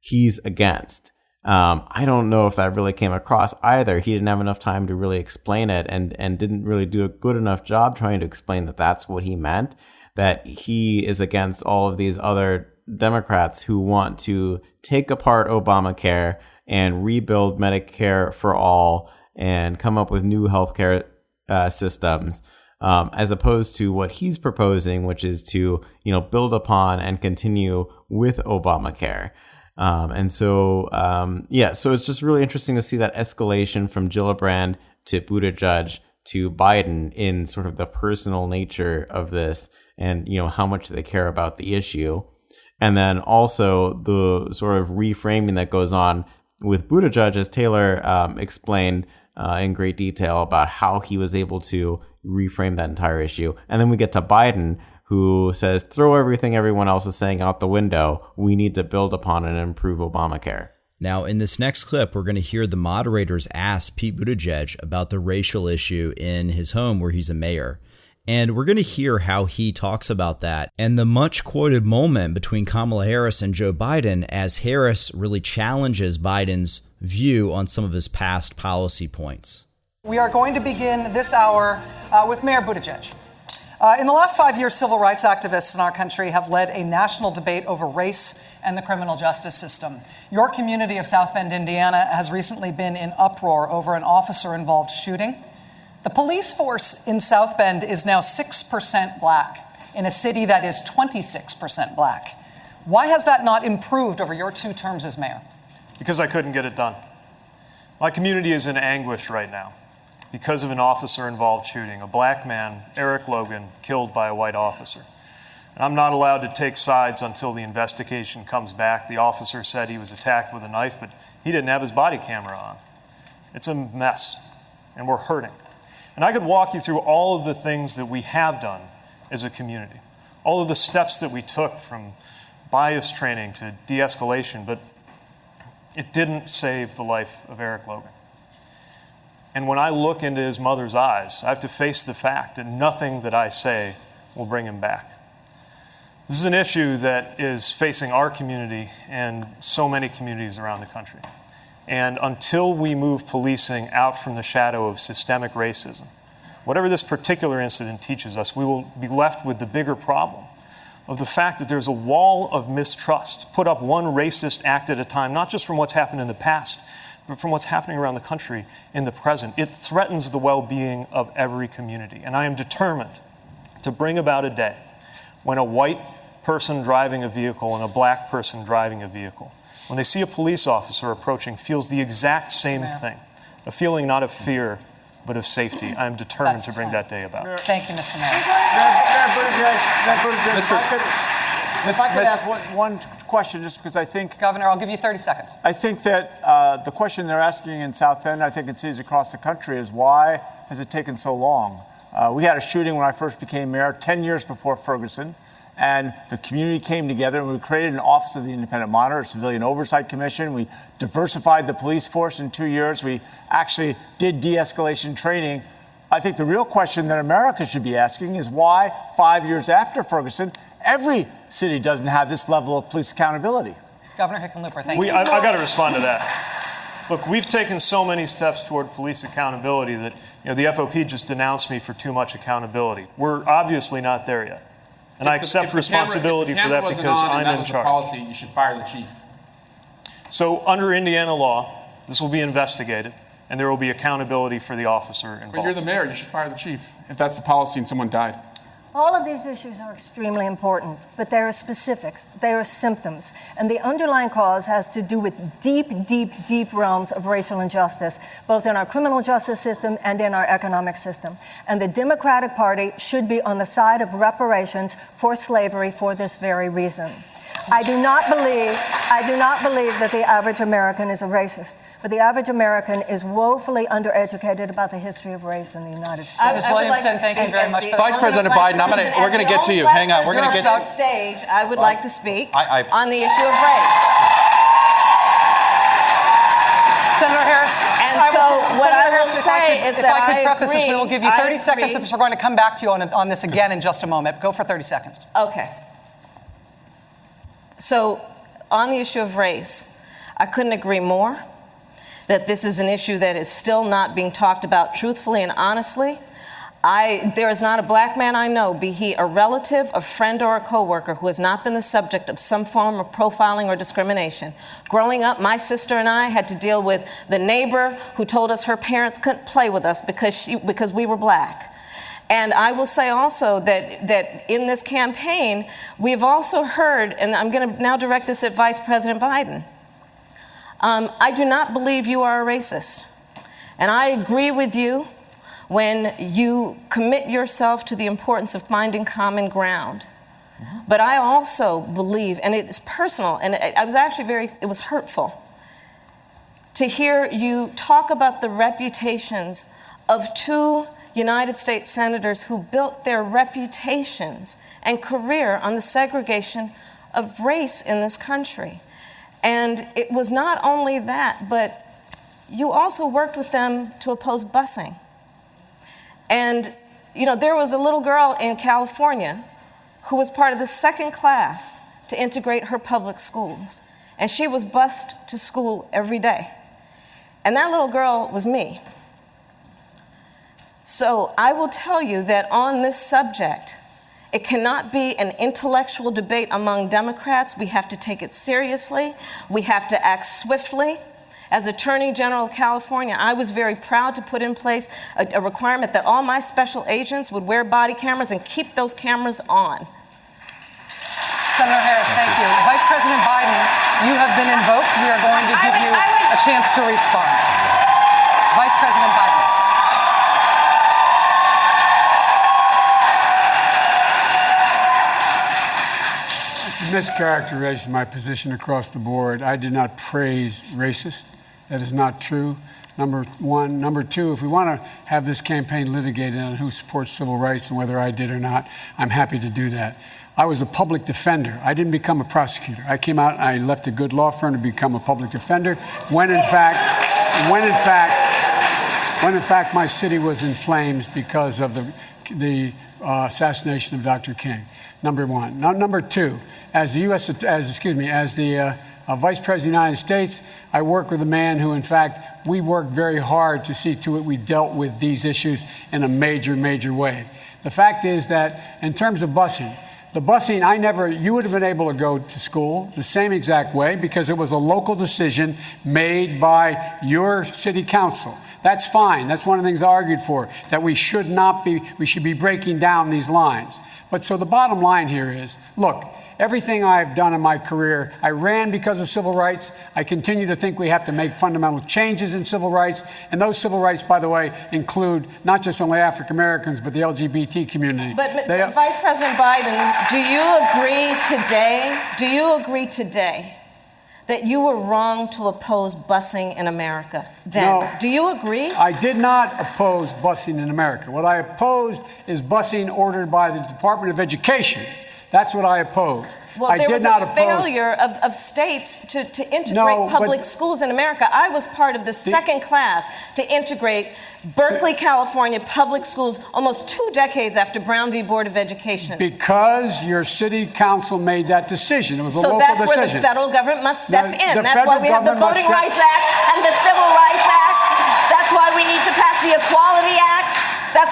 he's against. Um, I don't know if that really came across either. He didn't have enough time to really explain it and, and didn't really do a good enough job trying to explain that that's what he meant, that he is against all of these other Democrats who want to take apart Obamacare and rebuild Medicare for all and come up with new healthcare uh, systems. Um, as opposed to what he's proposing, which is to you know build upon and continue with Obamacare. Um, and so, um, yeah, so it's just really interesting to see that escalation from Gillibrand to Buttigieg to Biden in sort of the personal nature of this and, you know, how much they care about the issue. And then also the sort of reframing that goes on with Buttigieg, as Taylor um, explained uh, in great detail about how he was able to reframe that entire issue. And then we get to Biden, who says, throw everything everyone else is saying out the window. We need to build upon and improve Obamacare. Now, in this next clip, we're going to hear the moderators ask Pete Buttigieg about the racial issue in his home where he's a mayor. And we're going to hear how he talks about that and the much quoted moment between Kamala Harris and Joe Biden as Harris really challenges Biden's view on some of his past policy points. We are going to begin this hour uh, with Mayor Buttigieg. Uh, in the last five years, civil rights activists in our country have led a national debate over race and the criminal justice system. Your community of South Bend, Indiana, has recently been in uproar over an officer involved shooting. The police force in South Bend is now 6% black in a city that is 26% black. Why has that not improved over your two terms as mayor? Because I couldn't get it done. My community is in anguish right now because of an officer involved shooting. A black man, Eric Logan, killed by a white officer. And I'm not allowed to take sides until the investigation comes back. The officer said he was attacked with a knife, but he didn't have his body camera on. It's a mess, and we're hurting. And I could walk you through all of the things that we have done as a community, all of the steps that we took from bias training to de escalation, but it didn't save the life of Eric Logan. And when I look into his mother's eyes, I have to face the fact that nothing that I say will bring him back. This is an issue that is facing our community and so many communities around the country. And until we move policing out from the shadow of systemic racism, whatever this particular incident teaches us, we will be left with the bigger problem of the fact that there's a wall of mistrust put up one racist act at a time, not just from what's happened in the past, but from what's happening around the country in the present. It threatens the well being of every community. And I am determined to bring about a day when a white person driving a vehicle and a black person driving a vehicle, when they see a police officer approaching, feels the exact same thing a feeling not of fear, but of safety. I am determined That's to bring that day about. Thank you, Mr. Mayor. If I could, if I could ask one, one question, just because I think. Governor, I'll give you 30 seconds. I think that uh, the question they're asking in South Bend, I think in cities across the country, is why has it taken so long? Uh, we had a shooting when I first became mayor, 10 years before Ferguson, and the community came together and we created an Office of the Independent Monitor, a Civilian Oversight Commission. We diversified the police force in two years. We actually did de escalation training. I think the real question that America should be asking is why, five years after Ferguson, every city doesn't have this level of police accountability. Governor Hickenlooper, thank We, you. I, I got to respond to that. Look, we've taken so many steps toward police accountability that you know the FOP just denounced me for too much accountability. We're obviously not there yet, and I If the- accept if the camera- responsibility if the for camera that wasn't because on I'm that in was the charge. policy, you should fire the chief. So under Indiana law, this will be investigated, and there will be accountability for the officer involved. But you're the mayor, you should fire the chief if that's the policy and someone died. All of these issues are extremely important, but there are specifics, there are symptoms, and the underlying cause has to do with deep, deep, deep realms of racial injustice, both in our criminal justice system and in our economic system. And the Democratic Party should be on the side of reparations for slavery for this very reason. I do not believe I do not believe that the average American is a racist, but the average American is woefully undereducated about the history of race in the United States. Ms. Williamson, thank you very much. Vice President Biden, I'm gonna, we're going to get to you. Hang on, we're going to get. to stage. I would like to speak I- I- on the issue of race. Senator Harris, And I will- so Senator what I will Harris, if I say could, is if that I could I preface this, we will give you I 30 seconds agree. since we're going to come back to you on, on this again in just a moment. Go for 30 seconds. Okay. So, on the issue of race, I couldn't agree more that this is an issue that is still not being talked about truthfully and honestly. I, there is not a black man I know, be he a relative, a friend, or a coworker, who has not been the subject of some form of profiling or discrimination. Growing up, my sister and I had to deal with the neighbor who told us her parents couldn't play with us because, she, because we were black. And I will say also that, that in this campaign, we've also heard, and I'm going to now direct this at Vice President Biden. Um, I do not believe you are a racist. And I agree with you when you commit yourself to the importance of finding common ground. But I also believe, and it's personal, and it, I was actually very, it was hurtful to hear you talk about the reputations of two United States senators who built their reputations and career on the segregation of race in this country. And it was not only that, but you also worked with them to oppose busing. And You know, there was a little girl in California who was part of the second class to integrate her public schools, and she was bused to school every day. And that little girl was me. So I will tell you that on this subject, it cannot be an intellectual debate among Democrats. We have to take it seriously. We have to act swiftly. As Attorney General of California, I was very proud to put in place a, a, requirement that all my special agents would wear body cameras and keep those cameras on. Senator Harris, thank you. Vice President Biden, you have been invoked. We are going to give you a chance to respond. Vice President Biden. Mischaracterization of my position across the board. I did not praise racist. That is not true. Number one. Number two, if we want to have this campaign litigated on who supports civil rights and whether I did or not, I'm happy to do that. I was a public defender. I didn't become a prosecutor. I came out and I left a good law firm to become a public defender when in fact, when in fact, when in fact my city was in flames because of the, the uh, assassination of Dr. King. Number one. Now, number two, as the U.S. as excuse me, as the uh, uh, Vice President of the United States, I work with a man who, in fact, we worked very hard to see to it we dealt with these issues in a major, major way. The fact is that in terms of busing, the busing, I never, you would have been able to go to school the same exact way because it was a local decision made by your city council. That's fine. That's one of the things I argued for, that we should not be, we should be breaking down these lines. But so the bottom line here is look, everything I've done in my career, I ran because of civil rights. I continue to think we have to make fundamental changes in civil rights. And those civil rights, by the way, include not just only African Americans, but the LGBT community. But, they, Vice President Biden, do you agree today? Do you agree today? That you were wrong to oppose busing in America then. No, Do you agree? I did not oppose busing in America. What I opposed is busing ordered by the Department of Education that's what I opposed. Well, I there did was not a oppose. failure of, of states to, to integrate No, but- public schools in America. I was part of the second class to integrate Berkeley, California public schools almost two decades after Brown v. Board of Education. Because your city council made that decision. It was a so local that's where the federal government must step The- in. the That's why we have the Voting Rights Act and the Civil Rights Act. That's why we need to pass the Equality Act.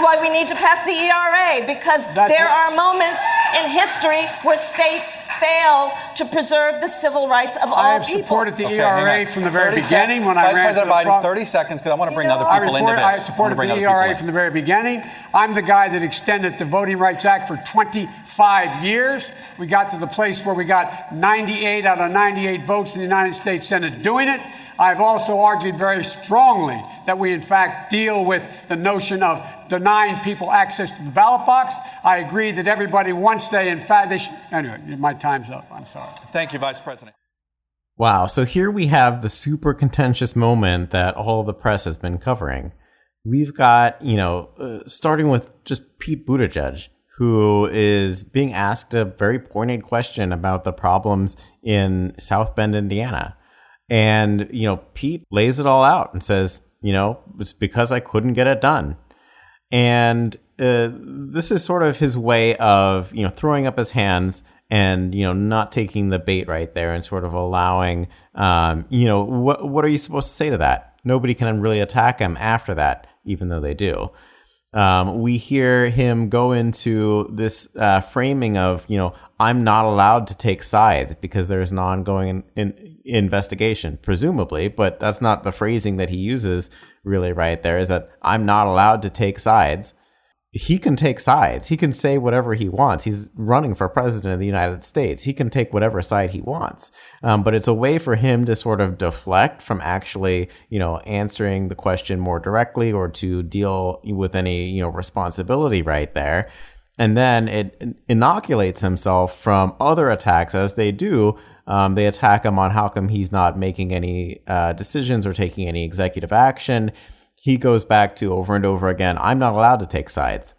That's why we need to pass the ERA because That's there what- are moments in history where states fail to preserve the civil rights of all people. I have people. supported the Okay, ERA from the very 30 sec- beginning when I Vice ran President for the Biden, pro- 30 seconds, because I want to bring other I people into this. I wanna supported bring the ERA from the very beginning. I'm the guy that extended the Voting Rights Act for 25 years. We got to the place where we got 98 out of 98 votes in the United States Senate doing it. I've also argued very strongly that we, in fact, deal with the notion of denying people access to the ballot box. I agree that everybody, once they, in fact, they should. Anyway, my time's up. I'm sorry. Thank you, Vice President. Wow. So here we have the super contentious moment that all the press has been covering. We've got, you know, uh, starting with just Pete Buttigieg, who is being asked a very pointed question about the problems in South Bend, Indiana. And, you know, Pete lays it all out and says, you know, it's because I couldn't get it done. And uh, this is sort of his way of, you know, throwing up his hands and, you know, not taking the bait right there and sort of allowing, um, you know, what, what are you supposed to say to that? Nobody can really attack him after that, even though they do. Um, we hear him go into this uh, framing of, you know, I'm not allowed to take sides because there's an ongoing in, in, investigation, presumably, but that's not the phrasing that he uses really right there, is that I'm not allowed to take sides. He can take sides. He can say whatever he wants. He's running for president of the United States. He can take whatever side he wants. Um, but it's a way for him to sort of deflect from actually, you know, answering the question more directly or to deal with any, you know, responsibility right there. And then it inoculates himself from other attacks as they do. Um, they attack him on how come he's not making any uh, decisions or taking any executive action. He goes back to over and over again, I'm not allowed to take sides.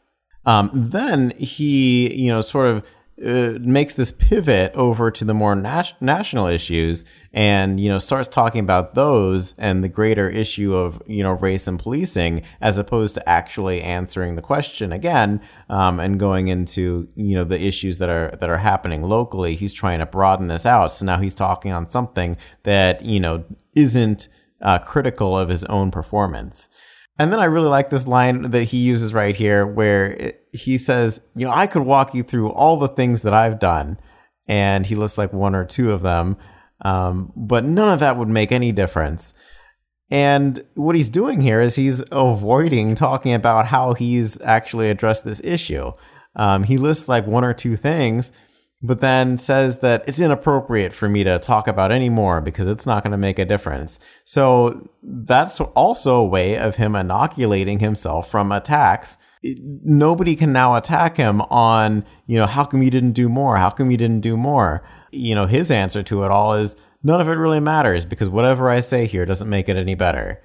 Um, then he, you know, sort of uh, makes this pivot over to the more national issues and you know starts talking about those and the greater issue of you know race and policing as opposed to actually answering the question again um, and going into you know the issues that are that are happening locally. He's trying to broaden this out. So now he's talking on something that you know isn't uh, critical of his own performance and then I really like this line that he uses right here where he says, you know, I could walk you through all the things that I've done. And he lists like one or two of them. Um, but none of that would make any difference. And what he's doing here is he's avoiding talking about how he's actually addressed this issue. Um, he lists like one or two things, but then says that it's inappropriate for me to talk about any more because it's not going to make a difference. So that's also a way of him inoculating himself from attacks. Nobody can now attack him on, you know, how come you didn't do more? How come you didn't do more? You know, his answer to it all is none of it really matters because whatever I say here doesn't make it any better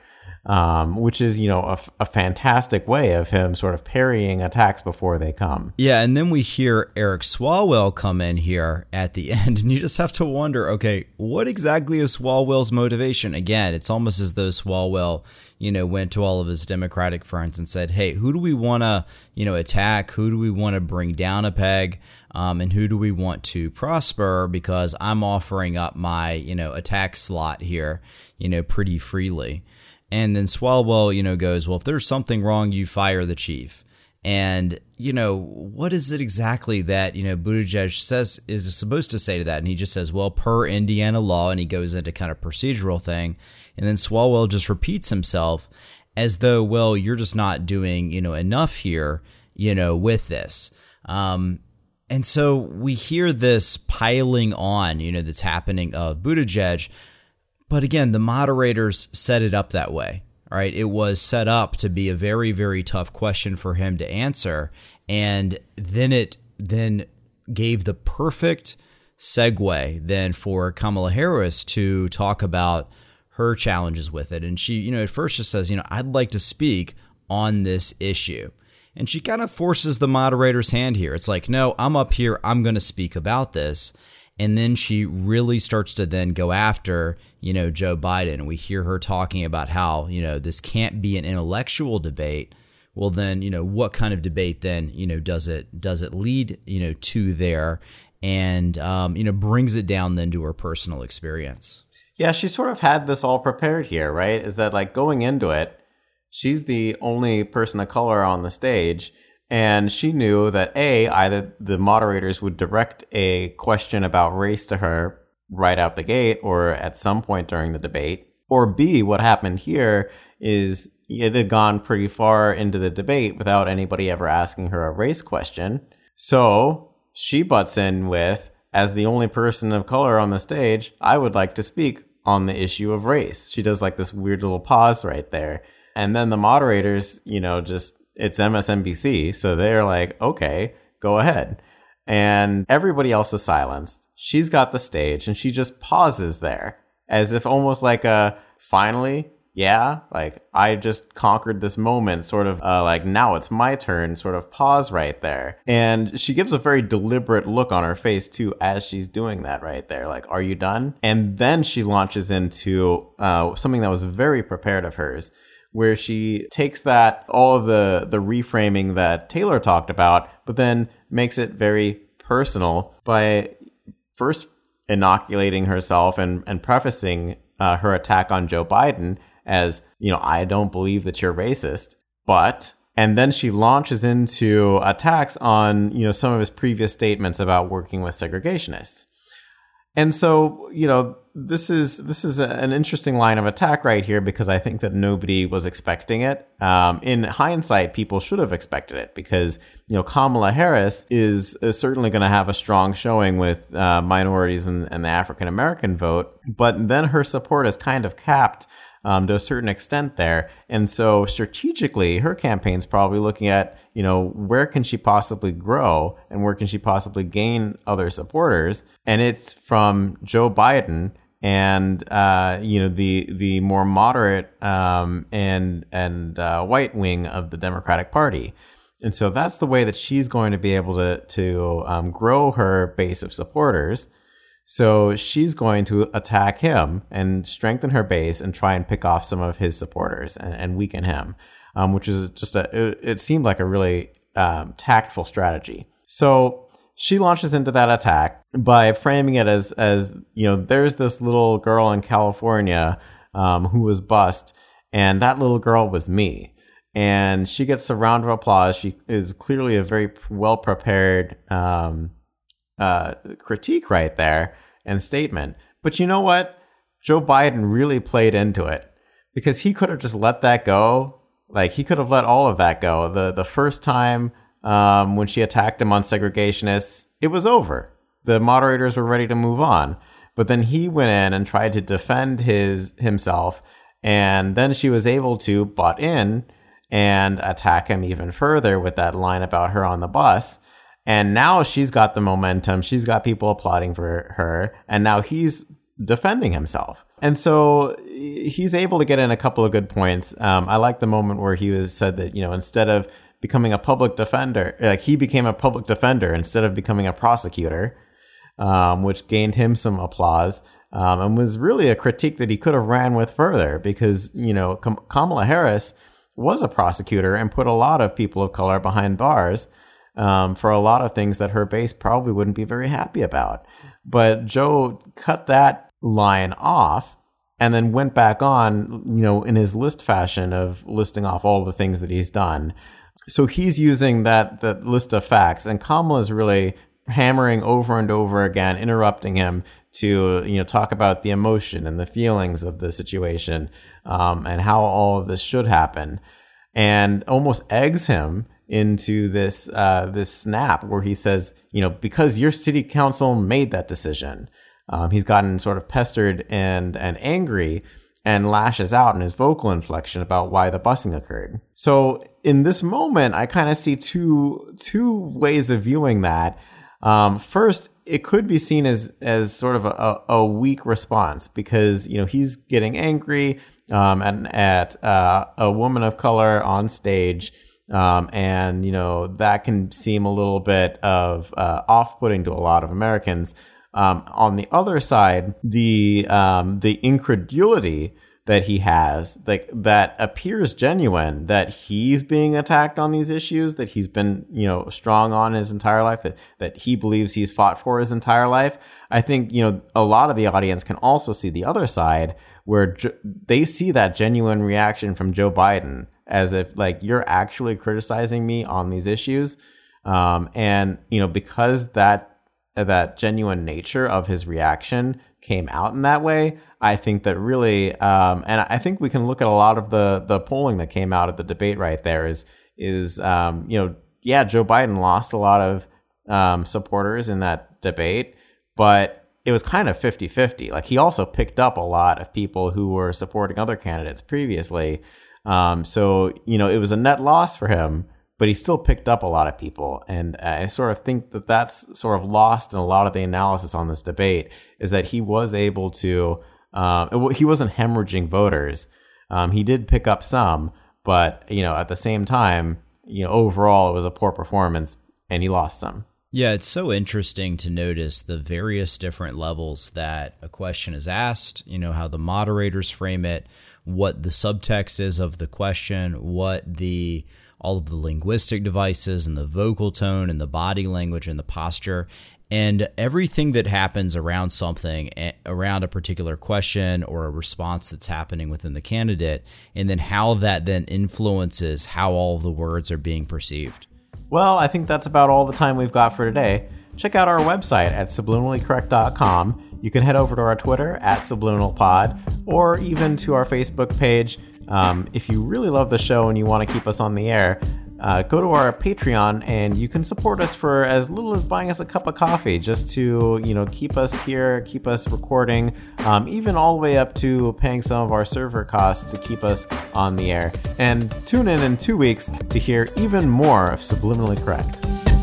um, which is you know a, a, fantastic way of him sort of parrying attacks before they come. Yeah, and then we hear Eric Swalwell come in here at the *laughs* end, and you just have to wonder, okay, what exactly is Swalwell's motivation? Again, it's almost as though Swalwell, you know, went to all of his Democratic friends and said, "Hey, who do we want to, you know, attack? Who do we want to bring down a peg?" Um, and who do we want to prosper because I'm offering up my you know attack slot here you know pretty freely and then Swalwell, you know, goes, well, if there's something wrong, you fire the chief. And, you know, what is it exactly that, you know, Buttigieg says is supposed to say to that? And he just says, well, per Indiana law, and he goes into kind of procedural thing. And then Swalwell just repeats himself as though, well, you're just not doing, you know, enough here, you know, with this. Um, and so we hear this piling on, you know, that's happening of Buttigieg but again, the moderators set it up that way. Right? It was set up to be a very, very tough question for him to answer. And then it then gave the perfect segue then for Kamala Harris to talk about her challenges with it. And she, you know, at first just says, you know, I'd like to speak on this issue. And she kind of forces the moderator's hand here. It's like, no, I'm up here. I'm going to speak about this and then she really starts to then go after you know Joe Biden. We hear her talking about how you know this can't be an intellectual debate. Well, then you know what kind of debate then you know does it does it lead you know to there, and um, you know brings it down then to her personal experience. Yeah, she sort of had this all prepared here, right? Is that like going into it, she's the only person of color on the stage and she knew that A, either the moderators would direct a question about race to her right out the gate or at some point during the debate, or B, what happened here is it had gone pretty far into the debate without anybody ever asking her a race question. So she butts in with, as the only person of color on the stage, I would like to speak on the issue of race. She does like this weird little pause right there. And then the moderators, you know, just it's MSNBC, so they're like, okay, go ahead. And everybody else is silenced. She's got the stage and she just pauses there as if almost like a finally, yeah, like I just conquered this moment, sort of uh, like now it's my turn, sort of pause right there. And she gives a very deliberate look on her face too as she's doing that right there. Like, are you done? And then she launches into uh, something that was very prepared of hers where she takes that all of the the reframing that Taylor talked about, but then makes it very personal by first inoculating herself and and prefacing uh, her attack on Joe Biden as you know I don't believe that you're racist, but and then she launches into attacks on you know some of his previous statements about working with segregationists. And so, you know, this is this is a, an interesting line of attack right here because I think that nobody was expecting it. Um, in hindsight, people should have expected it because you know Kamala Harris is, is certainly going to have a strong showing with uh, minorities and, and the African American vote, but then her support is kind of capped um, to a certain extent there. And so strategically, her campaign's probably looking at, you know, where can she possibly grow and where can she possibly gain other supporters? And it's from Joe Biden and uh, you know the the more moderate um, and and uh, white wing of the Democratic Party. And so that's the way that she's going to be able to to um, grow her base of supporters. So she's going to attack him and strengthen her base and try and pick off some of his supporters and, and weaken him, um, which is just a it, it seemed like a really um, tactful strategy. So she launches into that attack by framing it as as you know there's this little girl in California um, who was bused, and that little girl was me. And she gets a round of applause. She is clearly a very well prepared um, uh, critique right there and statement. But you know what? Joe Biden really played into it because he could have just let that go. Like he could have let all of that go. The the first time um, when she attacked him on segregationists, it was over. The moderators were ready to move on. But then he went in and tried to defend his himself, and then she was able to butt in and attack him even further with that line about her on the bus. And now she's got the momentum. She's got people applauding for her. And now he's defending himself. And so he's able to get in a couple of good points. Um, I like the moment where he was said that, you know, instead of becoming a public defender, like he became a public defender instead of becoming a prosecutor, um, which gained him some applause. Um, and was really a critique that he could have ran with further because, you know, Kamala Harris was a prosecutor and put a lot of people of color behind bars um, for a lot of things that her base probably wouldn't be very happy about. But Joe cut that line off and then went back on, you know, in his list fashion of listing off all the things that he's done. So he's using that that list of facts, and Kamala's really hammering over and over again, interrupting him to you know talk about the emotion and the feelings of the situation um, and how all of this should happen, and almost eggs him into this uh, this snap where he says, you know, because your city council made that decision. Um, he's gotten sort of pestered and and angry and lashes out in his vocal inflection about why the busing occurred. So in this moment, I kind of see two two ways of viewing that. Um, first, it could be seen as as sort of a, a weak response because you know he's getting angry um, and at uh, a woman of color on stage um, and you know that can seem a little bit of uh, off-putting to a lot of Americans. Um, on the other side, the um, the incredulity that he has, like that appears genuine, that he's being attacked on these issues, that he's been you know strong on his entire life, that that he believes he's fought for his entire life. I think you know a lot of the audience can also see the other side, where they see that genuine reaction from Joe Biden as if like you're actually criticizing me on these issues. Um, and you know, because that that genuine nature of his reaction came out in that way, I think that really, um, and I think we can look at a lot of the the polling that came out of the debate right there is is um, you know, yeah, Joe Biden lost a lot of um, supporters in that debate, but it was kind of 50-50. Like he also picked up a lot of people who were supporting other candidates previously. Um, so you know, it was a net loss for him, but he still picked up a lot of people, and I sort of think that that's sort of lost in a lot of the analysis on this debate is that he was able to, um, he wasn't hemorrhaging voters. Um, he did pick up some, but you know, at the same time, you know, overall it was a poor performance, and he lost some. Yeah, it's so interesting to notice the various different levels that a question is asked, you know, how the moderators frame it, what the subtext is of the question, what the all of the linguistic devices and the vocal tone and the body language and the posture and everything that happens around something eh, around a particular question or a response that's happening within the candidate and then how that then influences how all the words are being perceived. Well, I think that's about all the time we've got for today. Check out our website at subliminallycorrect.com you can head over to our Twitter at SubliminalPod or even to our Facebook page. Um, if you really love the show and you want to keep us on the air, uh, go to our Patreon and you can support us for as little as buying us a cup of coffee just to you know keep us here, keep us recording, um, even all the way up to paying some of our server costs to keep us on the air. And tune in in two weeks to hear even more of Subliminally Correct.